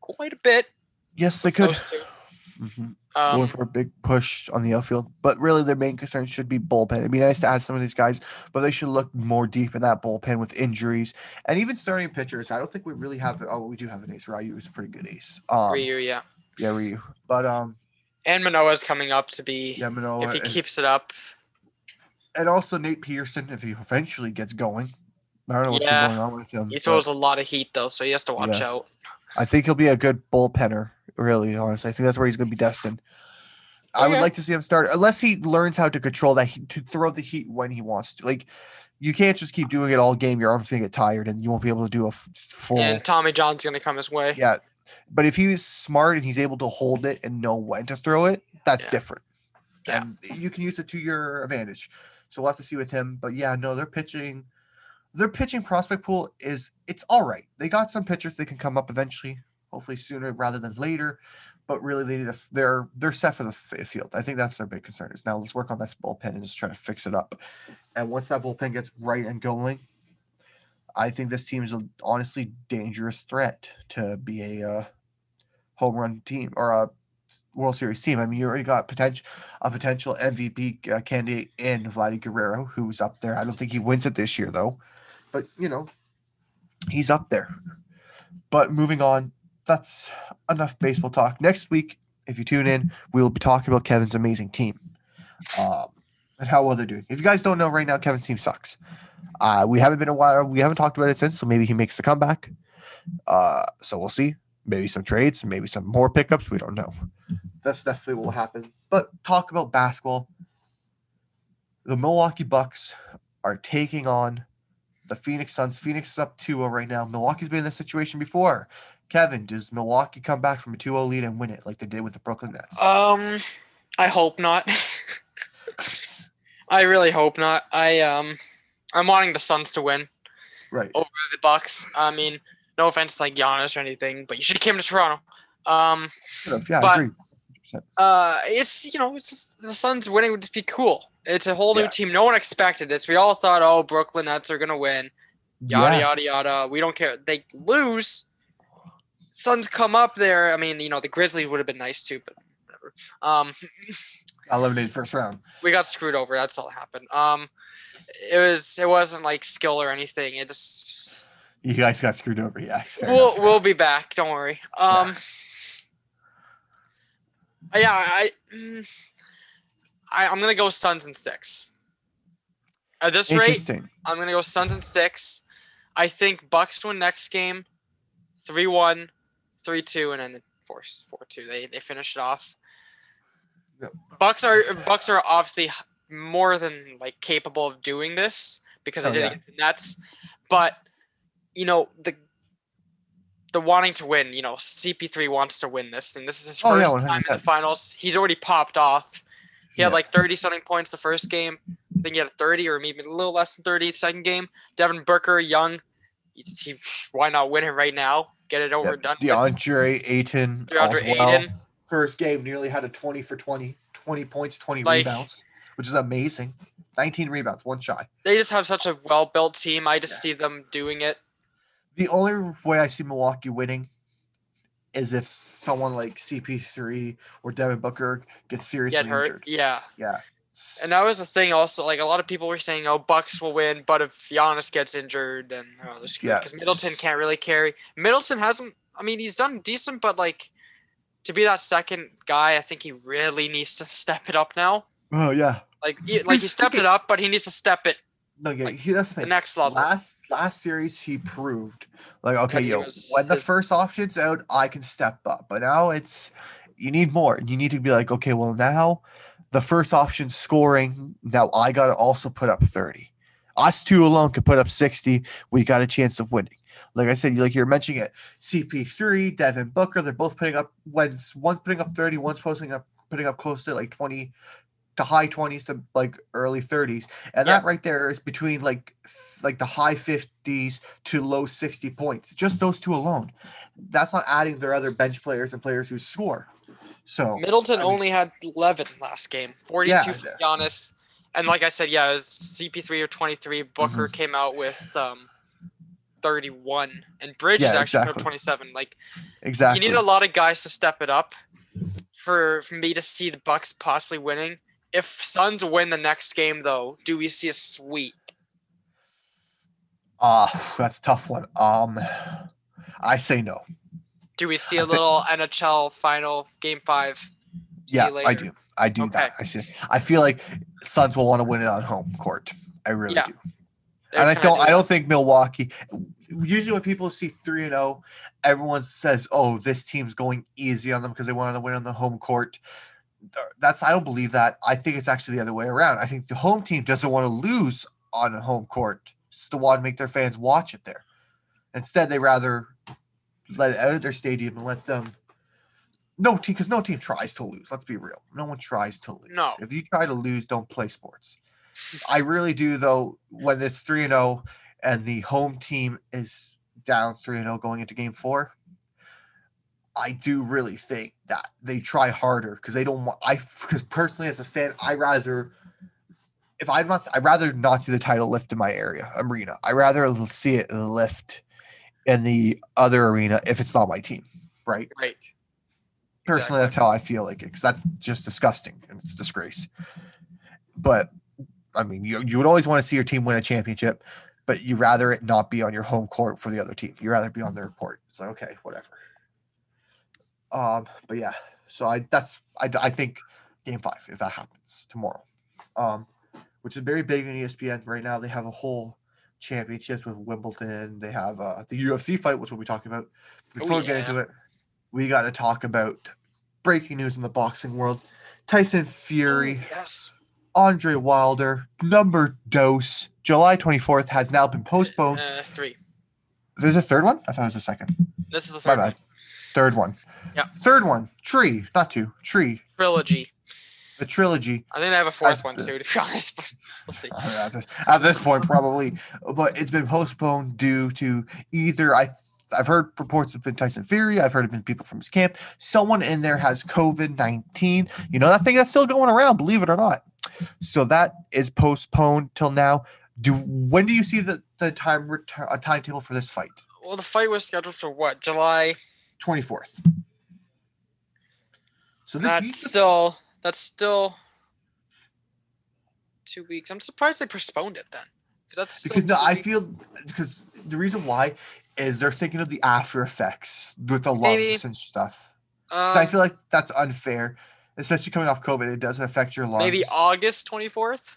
quite a bit. Yes, they could. Mhm. Um, Going for a big push on the outfield, but really their main concern should be bullpen. It'd be nice to add some of these guys, but they should look more deep in that bullpen with injuries and even starting pitchers. I don't think we really have. Oh, we do have an ace. Ryu is a pretty good ace. Um, Ryu, yeah. yeah, Ryu. But um, And Manoah's coming up to be yeah, Manoah if he is- keeps it up. and also Nate Pearson if he eventually gets going. I don't know what's Yeah, going on with him. He but throws a lot of heat though, so he has to watch Yeah. out. I think he'll be a good bullpenner. Really, honestly, I think that's where he's going to be destined. I would like to see him start, unless he learns how to control that to throw the heat when he wants to. Like, you can't just keep doing it all game. Your arm's going to get tired, and you won't be able to do a f- full. And Tommy John's gonna come his way. yeah, but if he's smart and he's able to hold it and know when to throw it, that's Yeah. different. Yeah. And you can use it to your advantage. So we'll have to see with him. But yeah, no, they're pitching. Their pitching prospect pool is it's all right. They got some pitchers that can come up eventually, hopefully sooner rather than later. But really, they need a, they're they're set for the field. I think that's their big concern. Is now let's work on this bullpen and just try to fix it up. And once that bullpen gets right and going, I think this team is a honestly dangerous threat to be a uh, home run team or a World Series team. I mean, you already got potential a potential MVP uh, candidate in Vladdy Guerrero, who's up there. I don't think he wins it this year though, but you know, he's up there. But moving on, that's enough baseball talk. Next week, if you tune in, we will be talking about Kevin's amazing team um, and how well they're doing. If you guys don't know right now, Kevin's team sucks. Uh, we haven't been a while. We haven't talked about it since, so maybe he makes the comeback. Uh, so we'll see. Maybe some trades, maybe some more pickups. We don't know. That's definitely what will happen. But talk about basketball. The Milwaukee Bucks are taking on the Phoenix Suns. Phoenix is up 2-0 right now. Milwaukee's been in this situation before. Kevin, does Milwaukee come back from a 2-0 lead and win it like they did with the Brooklyn Nets? Um, I hope not. I really hope not. I um, I'm wanting the Suns to win right. over the Bucks. I mean, no offense to like Giannis or anything, but you should have came to Toronto. Um, Yeah, I agree. 100%. uh, it's you know, it's just, the Suns winning would just be cool. It's a whole new Yeah. team. No one expected this. We all thought, oh, Brooklyn Nets are gonna win. Yada Yeah. yada yada. We don't care. They lose. Suns come up there. I mean, you know, the Grizzlies would have been nice too, but whatever. Um, Eliminated first round. we got screwed over. That's all that happened. Um, it was it wasn't like skill or anything. It just You guys got screwed over. Yeah. we'll enough. we'll be back. Don't worry. Um, yeah, I, mm, I I'm gonna go Suns and six. At this rate. I'm gonna go Suns and six. I think Bucks win next game, 3-1, 3-2, and then four four two. They they finish it off. Yep. Bucks are Bucks are obviously more than like capable of doing this because I Oh, did yeah. it against the Nets, but you know the the wanting to win. You know CP3 wants to win this thing. This is his Oh, yeah, first time in the finals. He's already popped off. He had like 30 something points the first game. I think he had 30 or maybe a little less than 30 the second game. Devin Booker, young. He, why not win it right now? Get it over Yep. and done with. DeAndre Ayton. DeAndre as well. Ayton. First game nearly had a 20 for 20, 20 points, 20 Like- rebounds, which is amazing. 19 rebounds, one shy. They just have such a well built team. I just Yeah. see them doing it. The only way I see Milwaukee winning is if someone like CP3 or Devin Booker gets seriously Get hurt. injured. Yeah. Yeah. And that was the thing also. Like a lot of people were saying, oh, Bucks will win, but if Giannis gets injured, then oh, they're screwed. Yeah. Because Middleton can't really carry. Middleton hasn't. I mean, he's done decent, but like to be that second guy, I think he really needs to step it up now. Oh yeah. Like, he, like he stepped it up, but he needs to step it No, yeah, Like, he, that's the the next level. Last last series, he proved like okay, yo, was- when the his- first option's out, I can step up. But now it's you need more. You need to be like, okay, well now the first option scoring. Now I got to also put up thirty. Us two alone could put up sixty. We got a chance of winning. Like I said, like you're mentioning it, CP3, Devin Booker, they're both putting up when one's putting up 30, one's posting up putting up close to like 20 to high 20s to like early 30s. And Yeah. that right there is between like like the high 50s to low 60 points. Just those two alone. That's not adding their other bench players and players who score. So Middleton I mean- only had 11 last game, 42 Yeah, for Giannis. And like I said, yeah, it was CP3 or 23. Booker Mm-hmm. came out with um, 31, and Bridges Yeah, actually exactly. 27. Like exactly. you need a lot of guys to step it up for for me to see the Bucks possibly winning. If Suns win the next game, though, do we see a sweep? Ah, that's a tough one. Um I say no. Do we see a little NHL final game five? See yeah, I do. I do that. I see. I feel like Suns will want to win it on home court. I really Yeah. do. They're and I don't. I don't think Milwaukee. Usually, when people see three and zero, everyone says, "Oh, this team's going easy on them because they wanted to win on the home court." That's. I don't believe that. I think it's actually the other way around. I think the home team doesn't want to lose on a home court. It's to want to make their fans watch it there. Instead, they rather let it out of their stadium and let them. No team, because no team tries to lose. Let's be real. No one tries to lose. No. If you try to lose, don't play sports. I really do though. When it's three and zero, and the home team is down three and zero going into game four, I do really think that they try harder because they don't want. I because personally as a fan, I rather if I'm not, I'd rather not see the title lift in my area arena. I rather see it lift in the other arena if it's not my team, right? Right. Personally, that's how I feel like it because that's just disgusting and it's a disgrace. But I mean, you, you would always want to see your team win a championship, but you'd rather it not be on your home court for the other team. You'd rather be on their court. It's like okay, whatever. Um, but yeah, so I that's I, I think game five if that happens tomorrow, um, which is very big in ESPN right now. They have a whole championships with Wimbledon. They have uh, the UFC fight, which we'll be talking about. Before we get into it, we got to talk about breaking news in the boxing world. Tyson Fury. Oh, yes. Andre Wilder, number dose, July 24th has now been postponed. Uh, three. There's a third one? I thought it was a second. This is the My third bad. one. Third one. Yeah. Third one. Tree, not two. Tree. trilogy. The trilogy. I think they have a fourth As one too, to be honest. But we'll see. At this, at this point, probably, but it's been postponed due to either I. I've heard reports of been Tyson Fury. I've heard it been people from his camp. Someone in there has COVID nineteen. You know that thing that's still going around, believe it or not. So that is postponed till now. Do when do you see the the time a timetable for this fight? Well, the fight was scheduled for what? July. Twenty fourth. So this That's still. That's still. Two weeks. I'm surprised they postponed it then, because that's because no, I weeks. feel because the reason why is they're thinking of the after effects with the lungs and stuff. 'Cause I Um, feel like that's unfair, especially coming off COVID. It does affect your lungs. maybe August 24th.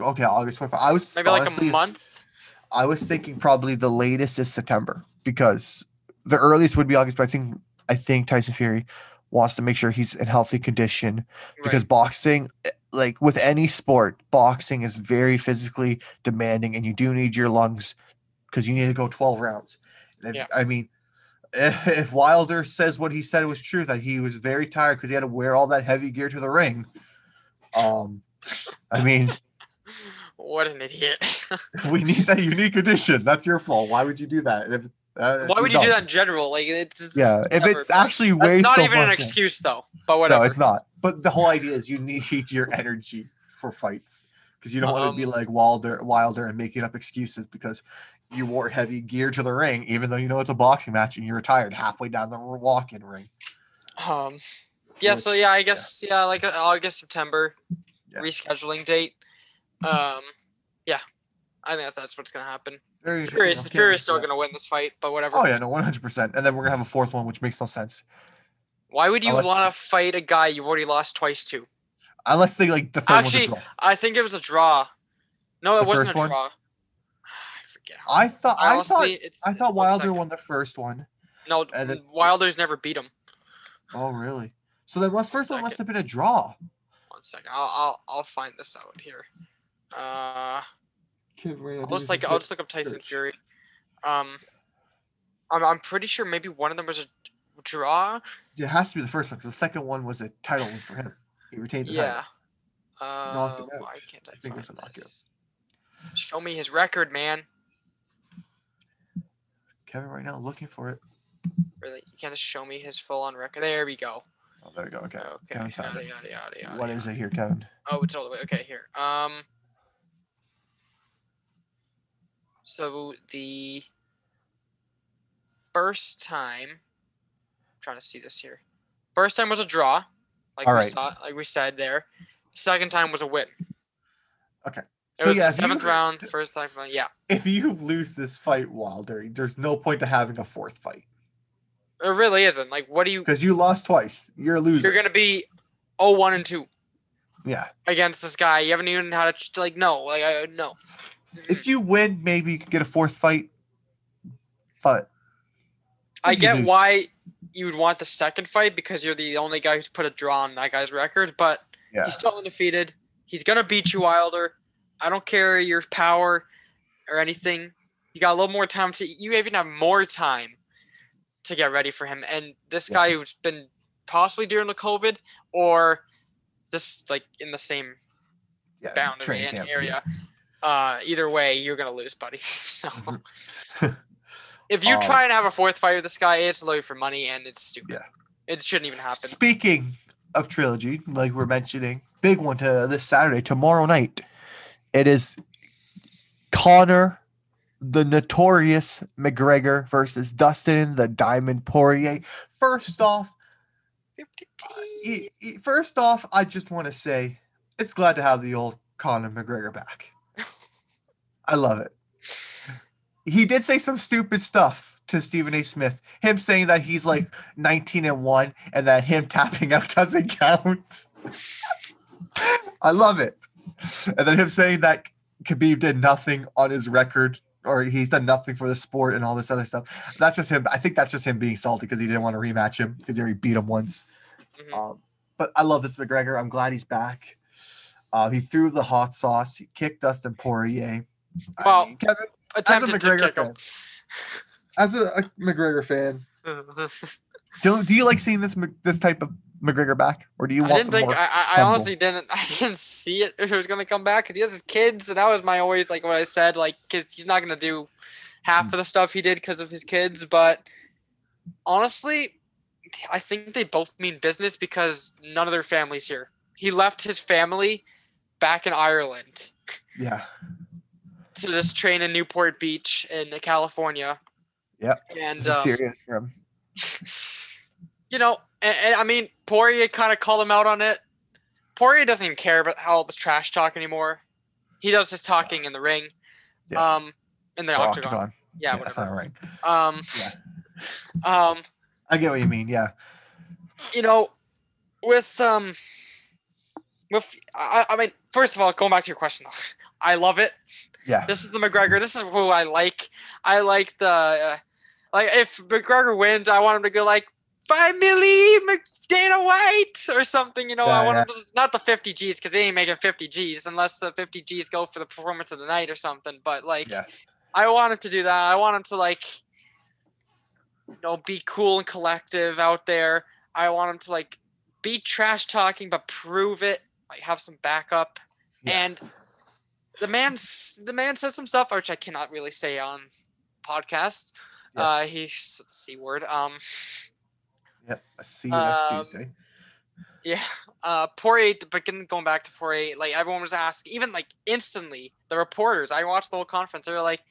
okay, August 24th. I was Maybe like a month. I was thinking probably the latest is September because the earliest would be August. But I think I think Tyson Fury wants to make sure he's in healthy condition because Right. boxing, eh, like with any sport, boxing is very physically demanding, and you do need your lungs because you need to go 12 rounds. And if, Yeah. I mean, if, if Wilder says what he said was true, that he was very tired because he had to wear all that heavy gear to the ring. Um, I mean, What an idiot. we need that unique edition. That's your fault. Why would you do that? If, uh, Why would you do that in general? Like it's Yeah, if it's actually way not so even an excuse though. But whatever. No, it's not. But the whole idea is you need your energy for fights because you don't want to be Um, like Wilder, Wilder, and making up excuses because you wore heavy gear to the ring, even though you know it's a boxing match and you're tired halfway down the walk-in ring. Um, yeah. So yeah, I guess yeah, like uh, August, September, Yeah. rescheduling date. Um, yeah, I think that's, that's what's gonna happen. Very. Furious, Furious still gonna win this fight, but whatever. Oh yeah, no, one hundred percent. And then we're gonna have a fourth one, which makes no sense Why would you want to fight a guy you've already lost twice to? unless they like the third Actually, draw. I think it was a draw. No, it The wasn't a first one? draw. I forget. How. I thought I honestly, thought it's- I thought Wilder won the first one. No, and then- Wilder's never beat him. Oh really? So then what's first one must have been a draw. One second. I'll I'll, I'll find this out here. Uh, I'll just like I'll just look up Tyson. Fury. Um, I'm I'm pretty sure maybe one of them was a draw. It has to be the first one because the second one was a title win for him. He retained the Yeah. title. Uh, him out. why can't I, I think it was find this? Show me his record, man. Kevin right now looking for it. Really, you can't just show me his full-on record. There we go. Oh, there we go. Okay. Okay. Kevin Yada, yada, yada, yada, What yada. is it here, Kevin? Oh, it's all the way. Okay, here. Um. So the first time, I'm trying to see this here. First time was a draw, like All we right. saw, like we said there. Second time was a win. Okay. It So was yeah, the if you- seventh round. First time, yeah. If you lose this fight, Wilder, there's no point to having a fourth fight It really isn't. Like, what do you? because you lost twice. You're a loser. You're gonna be 0-1 and two yeah. against this guy. You haven't even had a like. No, like I no. If you win, maybe you could get a fourth fight. But I get lose- why you would want the second fight because you're the only guy who's put a draw on that guy's record, but Yeah. he's still undefeated. He's gonna beat you, Wilder. I don't care your power or anything. You got a little more time to. You even have more time to get ready for him. And this Yeah. guy who's been possibly during the COVID or just like in the same yeah, boundary and camp, area. Uh, either way, you're gonna lose, buddy. so if you Um, try and have a fourth fight with this guy, it's literally for money and it's stupid. Yeah. It shouldn't even happen. Speaking of trilogy, like we're mentioning, big one to this Saturday, tomorrow night. It is Conor, the notorious McGregor versus Dustin, the Diamond Poirier. First off, first off, I just want to say it's glad to have the old Conor McGregor back. I love it. He did say some stupid stuff to Stephen A. Smith. Him saying that he's like 19 and 1 and that him tapping out doesn't count. I love it. And then him saying that Khabib did nothing on his record or he's done nothing for the sport and all this other stuff. That's just him. I think that's just him being salty because he didn't want to rematch him because he already beat him once. Mhm. Um, but I love this McGregor. I'm glad he's back. Uh, he threw the hot sauce. He kicked Dustin Poirier. I Well, mean, Kevin, Attempted to McGregor kick him. as a, a McGregor fan, do, do you like seeing this this type of McGregor back, or do you I want didn't the think. I, I- I honestly didn't. I didn't see it if it was gonna come back because he has his kids, and that was my always like what I said. Like, cause he's not gonna do half of the stuff he did because of his kids. But honestly, I think they both mean business because none of their families here. He left his family back in Ireland yeah, to this train in Newport Beach in California. Yep. And um, serious for him. you know, and, and I mean, Poirier kind of called him out on it. Poirier doesn't even care about how all the trash talk anymore. He does his talking in the ring, Yeah. um, in the The octagon. octagon. Yeah, that's whatever. not right. Um, Yeah. um, I get what you mean. Yeah, you know, with um, with I, I mean, first of all, going back to your question, though, I love it. Yeah, This is the McGregor. This is who I like. I like the uh, like if McGregor wins, I want him to go like five milli Mc- Dana White or something. You know, I want yeah. him to not the fifty G's because they ain't making fifty G's unless the fifty G's go for the performance of the night or something. But like, Yeah. I want him to do that. I want him to like, you know, be cool and collective out there. I want him to like be trash talking but prove it. Like have some backup. Yeah. And the man, the man says some stuff which I cannot really say on podcast. Yeah. Uh, he's c word. Um, Yep. I see you next Um, Tuesday. yeah. Uh, Poirier. But getting- going back to Poirier, like everyone was asked, even like instantly, the reporters. I watched the whole conference. They were like,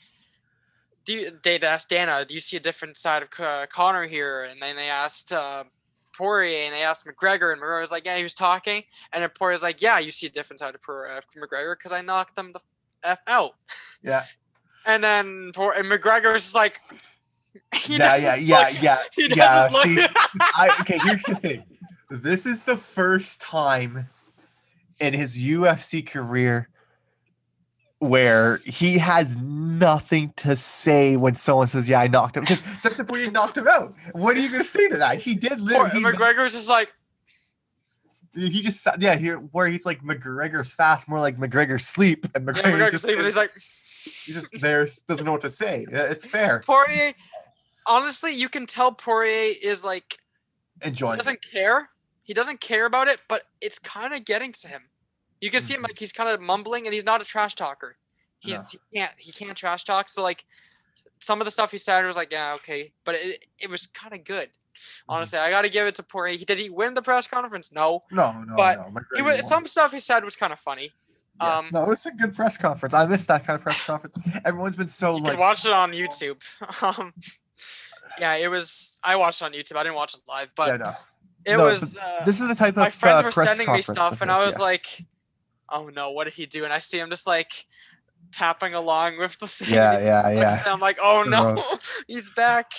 "Do you?" They asked Dana, "Do you see a different side of uh, Conor here?" And then they asked uh, Poirier, and they asked McGregor, and McGregor was like, "Yeah." He was talking, and then Poirier was like, "Yeah, you see a different side of Poirier- uh, of McGregor because I knocked them the f out." Yeah, And then Poor and McGregor was just like, he yeah, yeah, yeah, yeah. Yeah, see. I, okay, here's the thing. This is the first time in his UFC career where he has nothing to say when someone says, "Yeah, I knocked him," because Dustin Poirier knocked him out. What are you going to say to that? He did literally. he- McGregor's just like, He just yeah here where he's like McGregor's fast, more like McGregor's sleep, and yeah, McGregor's McGregor's just leaving. He's like, he's just there, doesn't know what to say. It's fair. Poirier. Honestly, you can tell Poirier is like Enjoy. he doesn't care. He doesn't care about it, but it's kind of getting to him. You can see him like he's kind of mumbling, and he's not a trash talker. He's he can't he can't trash talk. So like some of the stuff he said was like yeah okay, but it it was kind of good. Mm-hmm. Honestly, I got to give it to Poirier. Did he win the press conference? No. No, no, but no. He was, some stuff he said was kind of funny. Yeah. Um, no, it was a good press conference. I missed that kind of press conference. Everyone's been so you like watch it on YouTube. um, yeah, it was. I watched it on YouTube. I didn't watch it live, but yeah, no. it No, was. Uh, This is the type of my friends uh, were sending me stuff, and this, I was yeah. like, "Oh no, what did he do?" And I see him just like tapping along with the thing. yeah, yeah, yeah. and I'm like, "Oh no, he's back."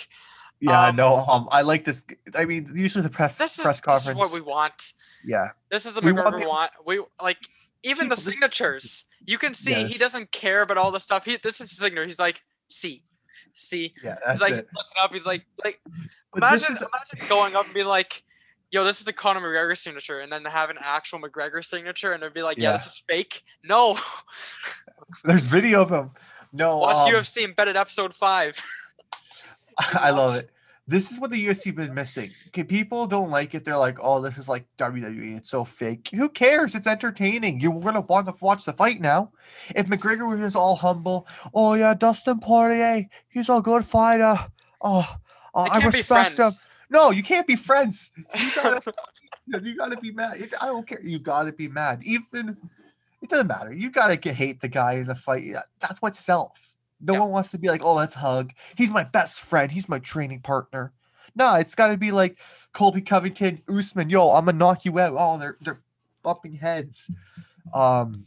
Yeah, um, no, um, I like this. I mean, usually the press This is, press this conference. is what we want. yeah, This is the We want McGregor people- want. We like even the this- signatures. You can see Yes. he doesn't care about all the stuff. He this is his signature. He's like, "See, see." yeah, that's He's like it. looking up. He's like, like But imagine, is- imagine going up and being like, "Yo, this is the Conor McGregor signature," and then they have an actual McGregor signature, and they'd be like, "Yeah, this is fake." No, There's video of him. No, watch um, UFC embedded episode five. I love it. This is what the UFC has been missing. Okay, people don't like it. They're like, "Oh, this is like WWE. It's so fake." Who cares? It's entertaining. You're gonna want to watch the fight now. If McGregor was just all humble, "Oh yeah, Dustin Poirier, he's a good fighter. Oh, uh, I respect him." No, you can't be friends. You gotta, you gotta be mad. I don't care. You gotta be mad. Even it doesn't matter. You gotta get hate the guy in the fight. That's what sells. No Yeah. one wants to be like, oh, let's hug. He's my best friend. He's my training partner. No, it's got to be like Colby Covington, Usman. Yo, I'm gonna knock you out. Oh, they're they're bumping heads. Um,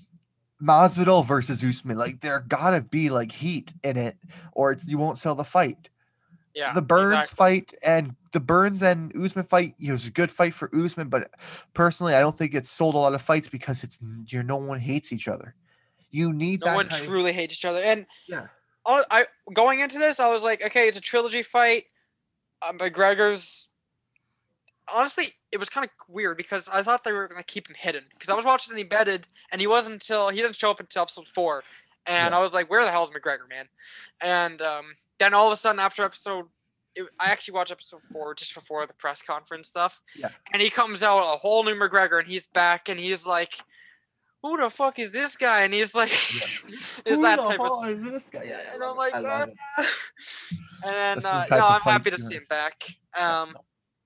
Masvidal versus Usman. Like there gotta be like heat in it, or it's, you won't sell the fight yeah, the Burns exactly. fight and the Burns and Usman fight, it was a good fight for Usman, but personally, I don't think it sold a lot of fights because it's you know no one hates each other. You need No that one kind of- truly hates each other, and yeah. all, I going into this, I was like, okay, it's a trilogy fight. Uh, McGregor's honestly, it was kind of weird because I thought they were gonna keep him hidden because I was watching the embedded and he wasn't until he didn't show up until episode four, and Yeah. I was like, where the hell is McGregor, man? And um, then all of a sudden after episode. It, I actually watched episode four just before the press conference stuff, Yeah. and he comes out a whole new McGregor, and he's back, and he's like, "Who the fuck is this guy?" And he's like, "Is Who that type of is this guy? Yeah, and I'm like, "Ah." and then uh, no, I'm happy to see him back. Um,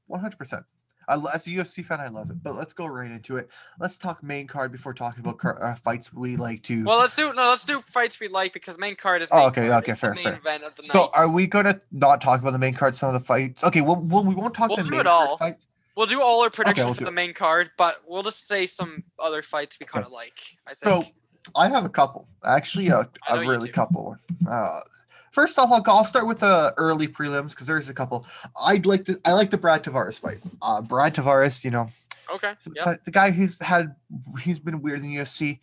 One hundred percent. I as a UFC fan, I love it. But let's go right into it. Let's talk main card before talking about car- uh, fights we like to. well, let's do no, let's do fights we like because main card is. Oh, okay, card. okay, It's the fair, main fair. event of the so night. are we gonna not talk about the main card? Some of the fights. Okay, well, well we won't talk We'll the do main it card all. fight. we'll do all our predictions we'll for do the it. main card, but we'll just say some other fights we kind of like. I think. So think. I have a couple, actually, a, I know a really couple. Uh, first off, I'll, I'll start with the early prelims because there's a couple. I'd like to. I like the Brad Tavares fight. Uh, Brad Tavares, you know, Okay. the, Yep. the guy who's had he's been weird in the UFC.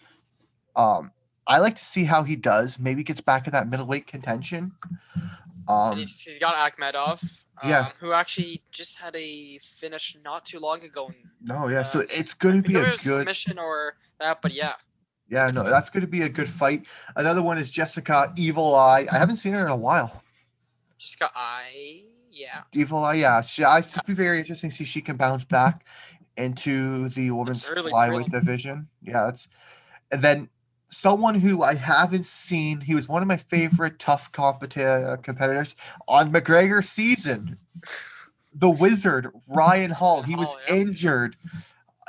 Um, I like to see how he does. Maybe gets back in that middleweight contention. Um, he's, he's got Akhmedov, um, yeah. who actually just had a finish not too long ago. No, yeah. So uh, it's going to be a good. submission or that, but yeah. Yeah, no, that's going to be a good fight. Another one is Jessica Evil Eye. I haven't seen her in a while. Got I. Yeah. Evil Eye, yeah. She, I think it'd be very interesting to see if she can bounce back into the women's early flyweight prelim. division. Yeah, that's and then someone who I haven't seen. He was one of my favorite tough competi- uh, competitors on McGregor season. The Wizard Ryan Hall. He was Hall, yeah. injured,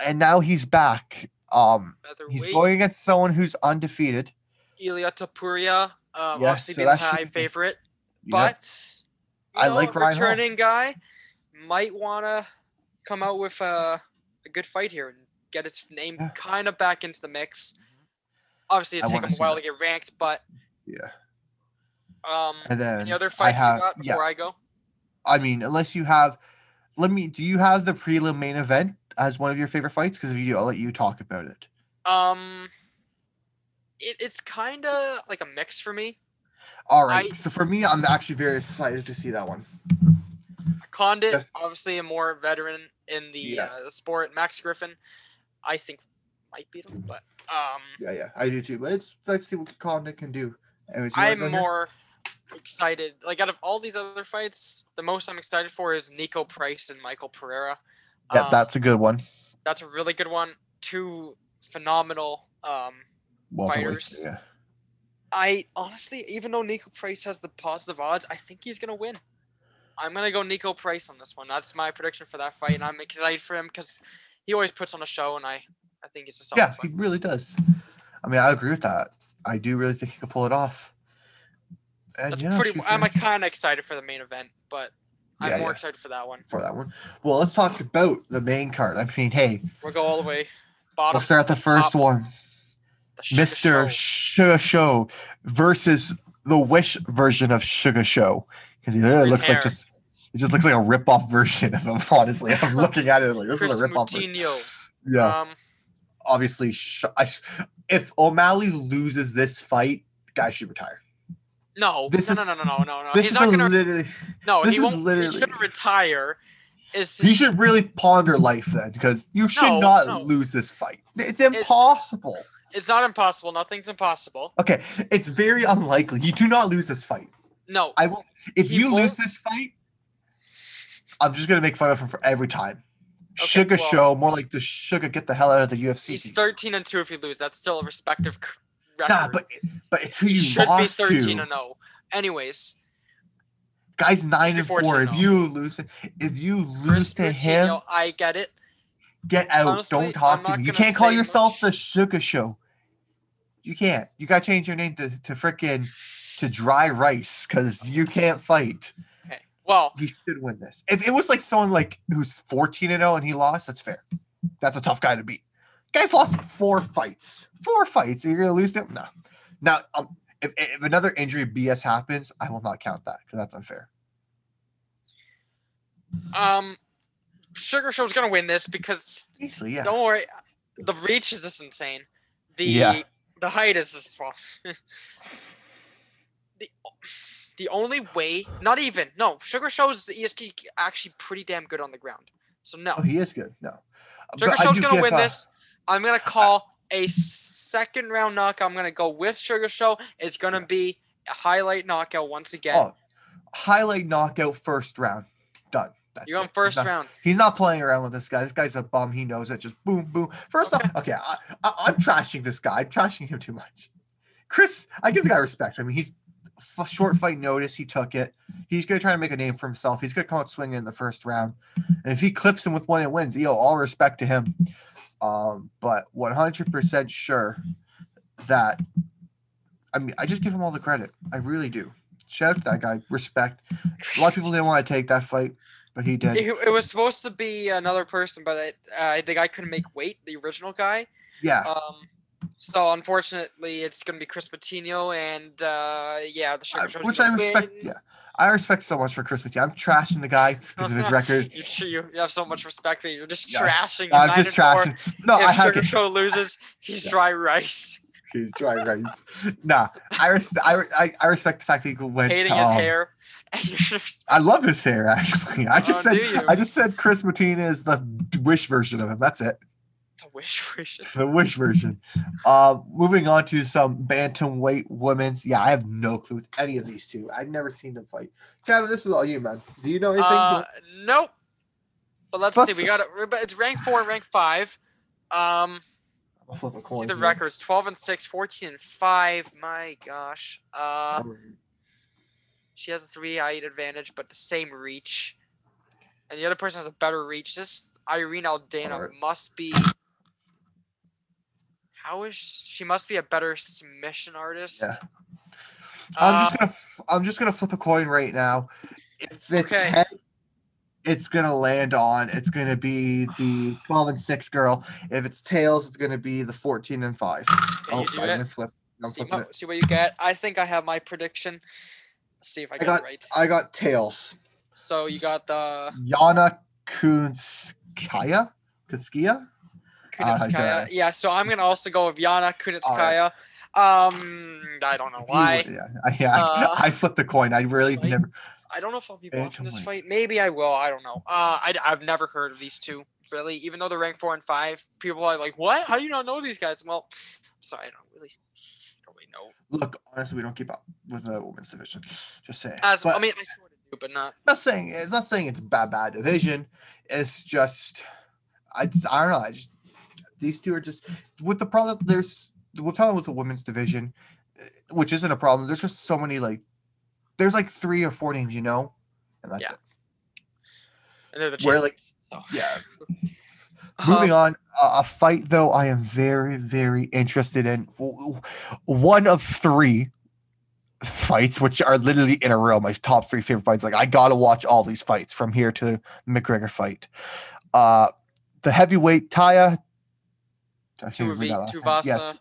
and now he's back. Um, he's going against someone who's undefeated. Ilia Topuria, um, Yes, obviously so be the high favorite, Yep. but you I like Ryan Hall. returning guy might want to come out with a, a good fight here and get his name Yeah. kind of back into the mix. Obviously, it'd take him a while that. to get ranked, but yeah. um, And then any other fights have- you got yeah. before I go? I mean, unless you have, let me. Do you have the prelim main event as one of your favorite fights? Because if you do, I'll let you talk about it. Um, it, it's kind of like a mix for me. All right. I- so for me, I'm actually very excited to see that one. Condit, Yes. obviously a more veteran in the Yeah. uh, sport. Max Griffin, I think might beat him, but um, Yeah, yeah, I do too. But let's let's see what Condit can do. Anyways, I'm go here? more excited. Like out of all these other fights, the most I'm excited for is Niko Price and Michael Pereira. Yeah, Um, that's a good one. that's a really good one. Two phenomenal um, fighters. Yeah. I honestly, even though Niko Price has the positive odds, I think he's gonna win. I'm gonna go Niko Price on this one. That's my prediction for that fight, and I'm excited for him because he always puts on a show, and I, I think he's a solid Yeah, he really does. I mean, I agree with that. I do really think he could pull it off. And That's yeah, pretty. I'm kind of excited for the main event, but I'm Yeah, more yeah. excited for that one. for that one. Well, let's talk about the main card. I mean, hey, We'll go all the way bottom. we'll start at the first top, one. the Mr. Sugar Show versus the Wish version of Sugar Show. Because he literally Green looks hair. like just it just looks like a rip-off version of him, honestly. I'm looking at it like this Kris is a rip-off. Moutinho. Yeah. Um, obviously sh- I if O'Malley loses this fight, guy should retire. No, This no, is- no, no, no, no, no, no. This He's is not gonna. literally no, he won't. literally- He should retire. It's he should really ponder life then, because you should No, not no. lose this fight. It's impossible. It's not impossible. Nothing's impossible. Okay, it's very unlikely. You do not lose this fight. No, I will. If He you lose won't- this fight, I'm just gonna make fun of him for every time. Okay, Sugar well- show, more like the sugar. Get the hell out of the UFC. he's piece. 13 and two. If you lose, that's still a respective record. Nah, but but it's who he you should be 13 to. and 0. Anyways, Guy's nine and 14 four. If oh. you lose, if you oh. lose Chris to him, I get it. get out. honestly, Don't talk to me. You can't call yourself much. the Sugar Show. You can't. You gotta change your name to to frickin' to Dry Rice because you can't fight. Okay. Well, You should win this. If it was like someone like who's 14 and 0 and he lost, that's fair. That's a tough guy to beat. Guy's lost four fights. Four fights. You're gonna lose them? No. Now, um, if, if another injury BS happens, I will not count that because that's unfair. um, Sugar Show's gonna win this because Easily, yeah. don't worry, the reach is just insane. The Yeah. the height is just well. the the only way, not even no, Sugar Show's the ESG actually pretty damn good on the ground. So no, Oh, he is good. No. Sugar But Show's gonna give, win uh, this. I'm gonna call a second round knockout. I'm gonna go with Sugar Show. It's gonna be a highlight knockout once again. Oh, highlight knockout first round. Done. That's You're on it. He's first not- round. He's not playing around with this guy. This guy's a bum. He knows it. Just boom, boom. First off, okay, I, I, I'm trashing this guy. I'm trashing him too much. Chris, I give the guy respect. I mean, he's f- short fight notice. He took it. He's gonna try to make a name for himself. He's gonna come out swinging in the first round, and if he clips him with one and wins, yo, all respect to him. Um, but 100% sure that I mean, I just give him all the credit. I really do. Shout out to that guy. Respect. A lot of people didn't want to take that fight, but he did. It, it was supposed to be another person, but it, uh, the guy couldn't make weight. The original guy. Yeah. Um, so unfortunately, it's gonna be Chris Patino, and uh, yeah, the Sugar Show's which I respect. win. Yeah, I respect so much for Chris McKee. I'm trashing the guy because of his record. you, you you have so much respect for you. You're just Yeah, trashing. I'm just trashing. No, if I have Sugar. Show loses, he's Yeah. dry rice. He's dry rice. Nah, I, res- I, I I respect the fact that he win. hating his um, hair. Just, I love his hair. Actually, I just Oh, said? I just said Chris Martina is the Wish version of him. That's it. The wish wish. The Wish version. Uh, moving on to some bantamweight women's. Yeah, I have no clue with any of these two. I've never seen them fight. Kevin, this is all you, man. Do you know anything? Uh, nope. But let's see. We got it. It's rank four and rank five. Um, I'll flip a coin. see the here. records: 12 and 6, 14 and five. My gosh. Uh, she has a three height advantage, but the same reach. And the other person has a better reach. This Irene Aldana Alright. must be. How is she? Must be a better submission artist. Yeah. I'm Uh, just gonna I'm just gonna flip a coin right now. If it's Okay. head, it's gonna land on. It's gonna be the 12 and six girl. If it's tails, it's gonna be the 14 and five. Can oh, you do I'm it? gonna flip. See, it. see what you get. I think I have my prediction. Let's see if I I got it right. I got tails. So you got the Yana Kunskaya. Kunskia? Uh, Kunitskaya. that- yeah, so I'm gonna also go with Yana Kunitskaya. Um, I don't know why. yeah, I, yeah, Uh, I, I flipped the coin. I really like, never. I don't know if I'll be watching this fight. Maybe I will. I don't know. Uh, I, have never heard of these two really. Even though they're ranked four and five, people are like, "What? How do you not know these guys?" Well, I'm sorry, I don't really, don't really know. Look, honestly, we don't keep up with the women's division. Just saying. As But I mean, I sort of do, but not. not saying it's not saying it's a bad bad division. It's just I just, I don't know. I just these two are just with the problem. There's we're talking with the women's division, eh, which isn't a problem. There's just so many like there's like three or four names you know, and that's Yeah. it. And they're the Where, like, so. Yeah. Um, Moving on, a, fight though I am very very interested in. One of three fights, which are literally in a row, my top three favorite fights. Like I gotta watch all these fights from here to McGregor fight. Uh, the heavyweight Taya. I can't even read that last name. Tuvasa. Yeah,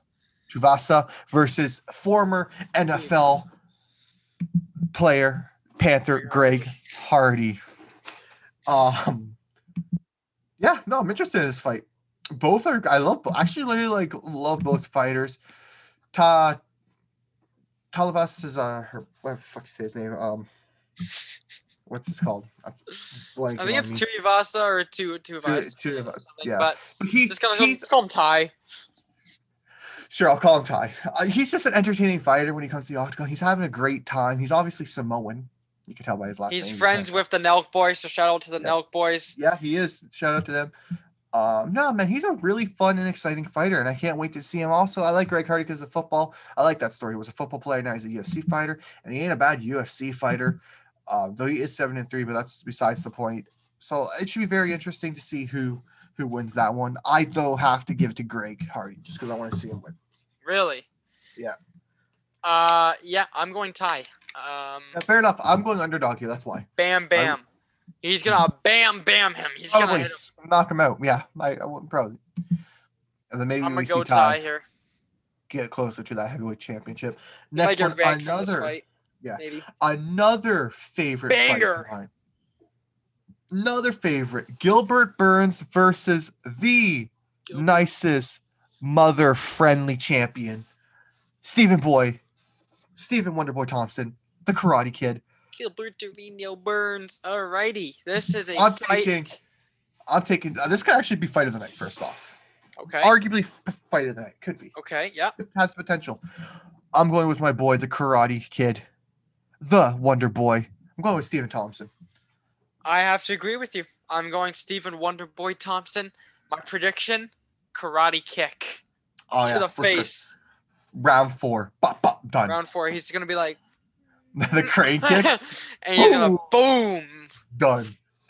Tuvasa versus former NFL player Panther Greg Greg Hardy. Um, yeah, no, I'm interested in this fight. Both are. I love. Actually, really like love both fighters. Ta. Talavas is uh her. What the fuck you say his name? Um, what's this called? I think it's. Tuivasa or Tu Tuivasa. Something, yeah. But he, just gonna he's let's call him Tai. Sure, I'll call him Tai. Uh, he's just an entertaining fighter when he comes to the octagon. He's having a great time. He's obviously Samoan. You can tell by his last He's name. friends with the Nelk boys, so shout out to the Yeah. Nelk boys. Yeah, he is. Shout out to them. Um, no, man, he's a really fun and exciting fighter, and I can't wait to see him. Also, I like Greg Hardy because of football. I like that story. He was a football player, now he's a UFC fighter, and he ain't a bad UFC fighter. Um, though he is seven and three, but that's besides the point. So it should be very interesting to see who who wins that one. I though have to give it to Greg Hardy just because I want to see him win. Really? Yeah. Uh, yeah, I'm going tie. Um, Yeah, fair enough. I'm going underdog here. That's why. bam, bam. He's gonna bam, bam him. He's gonna hit him. knock him out. Yeah, I, I would probably. And then maybe I'm we see tie, Tai here. get closer to that heavyweight championship. Next one, another fight. Yeah. Maybe. another favorite Banger. Another favorite. Gilbert Burns versus the Gilbert. nicest mother friendly champion. Stephen Boy. Stephen Wonderboy Thompson, the karate kid. Gilbert Durinho Burns. Alrighty. This is a I'm fight. taking I'm taking uh, this could actually be fight of the night first off. Okay. Arguably fight of the night. Could be. Okay. Yeah. It has potential. I'm going with my boy, the karate kid, the Wonder Boy. I'm going with Stephen Thompson. I have to agree with you. I'm going Stephen Wonder Boy Thompson. My prediction: karate kick Oh, to yeah, the for sure. face. Round four. Bop, bop, done. Round four. He's gonna be like, the crane kick. and he's gonna boom. done.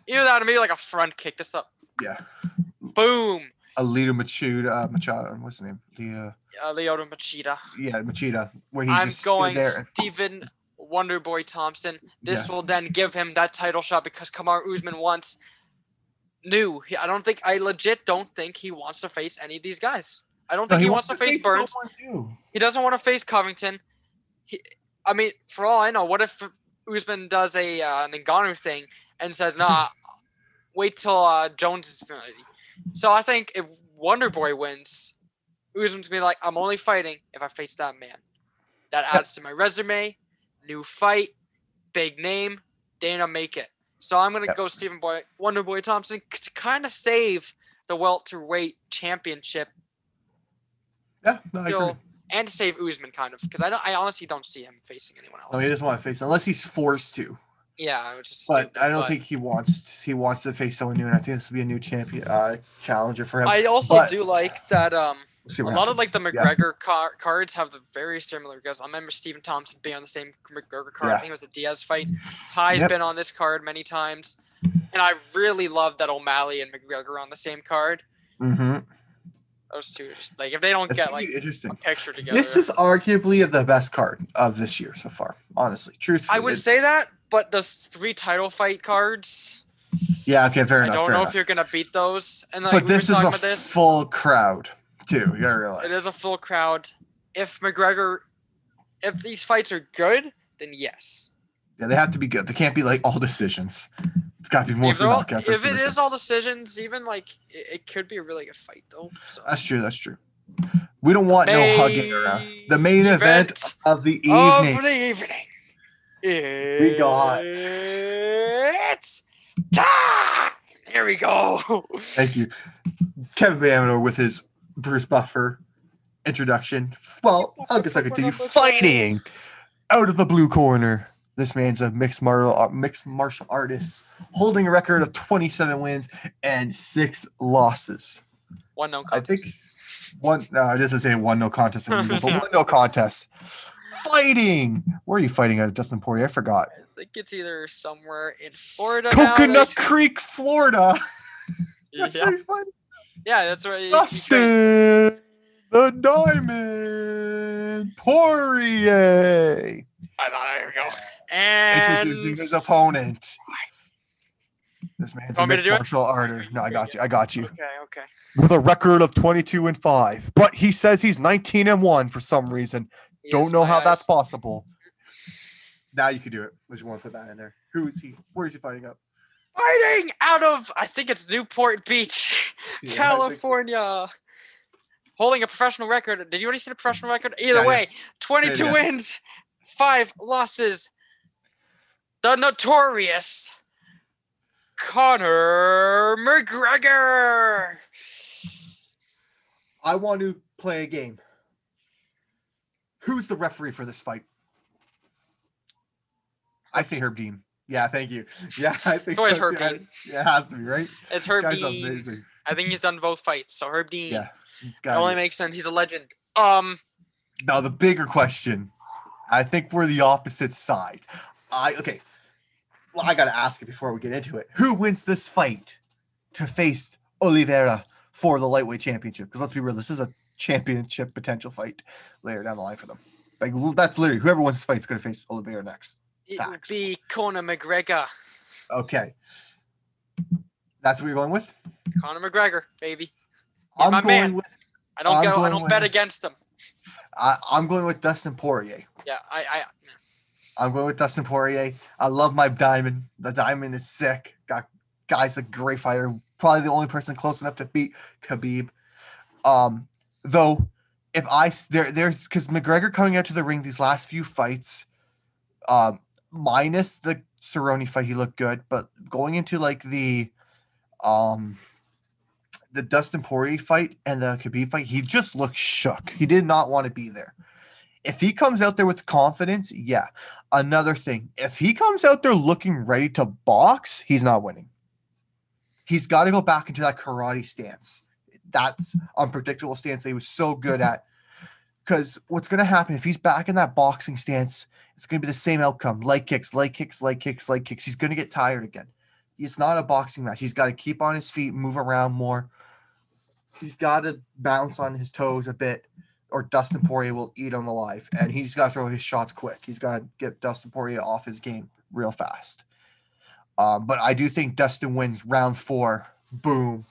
Either that or maybe like a front kick. This up. Yeah. Boom. Alito Machida, uh, Machado, what's his name? The Uh, Machida. yeah, Machida, where he I'm just going there. Stephen Wonderboy Thompson. This Yeah. will then give him that title shot because Kamar Usman wants new. I don't think I legit don't think he wants to face any of these guys. I don't No, think he, wants to face Burns. He doesn't want to face Covington. He, I mean, for all I know, what if Usman does a uh, an Ngannou thing and says, "Nah, wait till uh, Jones is ready." So I think if Wonder Boy wins, Usman's gonna be like, "I'm only fighting if I face that man." That adds to my resume. New fight, big name. Dana make it. So I'm gonna Yep. go Stephen Boy Wonder Boy Thompson to kind of save the welterweight championship Yeah, no, I agree. still, and to save Usman kind of because I don't, I honestly don't see him facing anyone else. No, he doesn't want to face unless he's forced to. yeah, which is But stupid, I don't but think he wants he wants to face someone new, and I think this will be a new champion uh, challenger for him. I also but- do like that. Um, a what lot of like the happens. Yeah. McGregor car- cards have the very similar because I remember Stephen Thompson being on the same McGregor card. I think it was the Diaz fight. Tai's Yep. been on this card many times, and I really love that O'Malley and McGregor are on the same card. Mm-hmm. Those two, just like if they don't It's get like interesting. a picture together, This is arguably the best card of this year so far. Honestly, truthfully, I would say that, but the three title fight cards. Yeah. Okay. Fair I enough. I don't know enough. if you're gonna beat those. And like but this is a about this. full crowd too. You gotta realize. It is a full crowd. If McGregor, if these fights are good, then yes. Yeah, they have to be good. They can't be like all decisions. It's got to be If, mostly they're all, if it is all decisions, even like it, it could be a really good fight though. So That's true. That's true. We don't want no hugging around. The main event, event of the evening. Of the evening. We got- It's time. Here we go. Thank you. Kevin Amador with his Bruce Buffer introduction. Well, I guess I continue fighting out of the blue corner. This man's a mixed martial uh, mixed martial artist, holding a record of 27 wins and six losses. One no contest. I think one. No, it doesn't say one no contest, in legal, but one no contest. Fighting. Where are you fighting at, Dustin Poirier? I forgot. I think it's either somewhere in Florida. Coconut they- Creek, Florida. Yeah, he's fighting. Yeah, that's right. he- he. Dustin the Diamond Poirier I thought there we go. introducing And his opponent. This man's a Want mixed martial artist. No, I got you. I got you. okay, okay. With a record of 22 and 5. But he says he's 19 and 1 for some reason. Don't know my how that's possible. Now you can do it. I just want to put that in there. Who is he? Where is he fighting up? Fighting out of I think it's Newport Beach, Yeah, so. California. Holding a professional record. Did you already see the professional record? Either Yeah, way, 22 yeah. wins, five losses. The notorious Conor McGregor. I want to play a game. Who's the referee for this fight? I say Herb Dean. Yeah, thank you. Yeah, I think It's always so, Herb too. Dean. Yeah, it has to be right. It's Herb Guy's Dean. amazing. I think he's done both fights. So Herb Dean. Yeah, he's That got It only makes sense. He's a legend. Um, Now the bigger question. I think we're the opposite sides. I okay. Well, I gotta ask it before we get into it. Who wins this fight to face Oliveira for the lightweight championship? Because let's be real, this is a championship potential fight later down the line for them. Like that's literally whoever wins this fight is gonna face Oliveira next. It would be Conor McGregor. Okay. That's what you're going with? Conor McGregor, baby. I'm my going man. with I don't I'm go. I don't with- bet against him. I, I'm going with Dustin Poirier. Yeah, I, I I'm going with Dustin Poirier. I love my diamond. The diamond is sick. Got guy's a great fighter. Probably the only person close enough to beat Khabib. Um, though, if I there there's because McGregor coming out to the ring these last few fights, um, minus the Cerrone fight, he looked good. But going into like the, um, the Dustin Poirier fight and the Khabib fight, he just looked shook. He did not want to be there. If he comes out there with confidence, yeah. Another thing, if he comes out there looking ready to box, he's not winning. He's got to go back into that karate stance. That's unpredictable stance that he was so good at. Because what's going to happen if he's back in that boxing stance, it's going to be the same outcome leg kicks, leg kicks, leg kicks, leg kicks. He's going to get tired again. It's not a boxing match. He's got to keep on his feet, move around more. He's got to bounce on his toes a bit or Dustin Poirier will eat him alive. And he's got to throw his shots quick. He's got to get Dustin Poirier off his game real fast. Um, but I do think Dustin wins round four. Boom.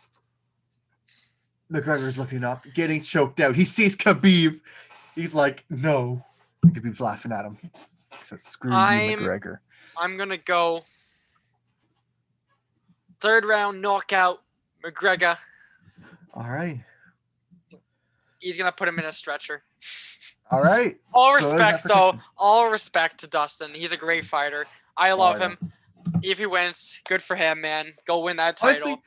McGregor's looking up, getting choked out. He sees Khabib. He's like, no. Khabib's laughing at him. Says, screw I'm- you, McGregor. I'm gonna go third round knockout. McGregor. All right. He's gonna put him in a stretcher. All right. All So respect though. All respect to Dustin. He's a great fighter. I Oh, love I him. If he wins, good for him, man. Go win that title. Honestly,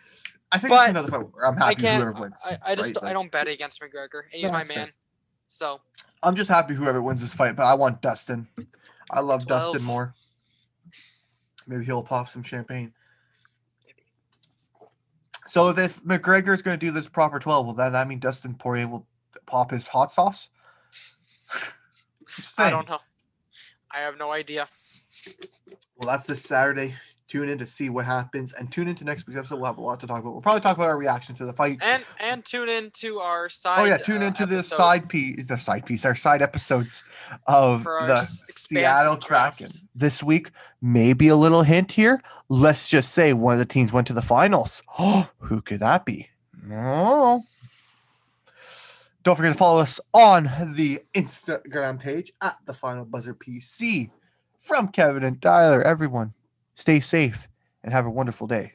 I think But it's another fight where I'm I happy can't. whoever wins. I, I just right? I don't bet against McGregor, and he's No, my that's fair. man. So I'm just happy whoever wins this fight, but I want Dustin. I love Dustin 12. more. Maybe he'll pop some champagne. So if McGregor is going to do this proper 12, will then that mean Dustin Poirier will pop his hot sauce? I don't know. I have no idea. Well, that's this Saturday. Tune in to see what happens, and tune into next week's episode. We'll have a lot to talk about. We'll probably talk about our reaction to the fight. And and tune in to our side. Oh yeah, tune uh, into the side piece, the side piece, our side episodes of the Seattle. Kraken this week. Maybe a little hint here. Let's just say one of the teams went to the finals. Oh, who could that be? Oh. Don't forget to follow us on the Instagram page at the Final Buzzer PC. From Kevin and Tyler, everyone, stay safe and have a wonderful day.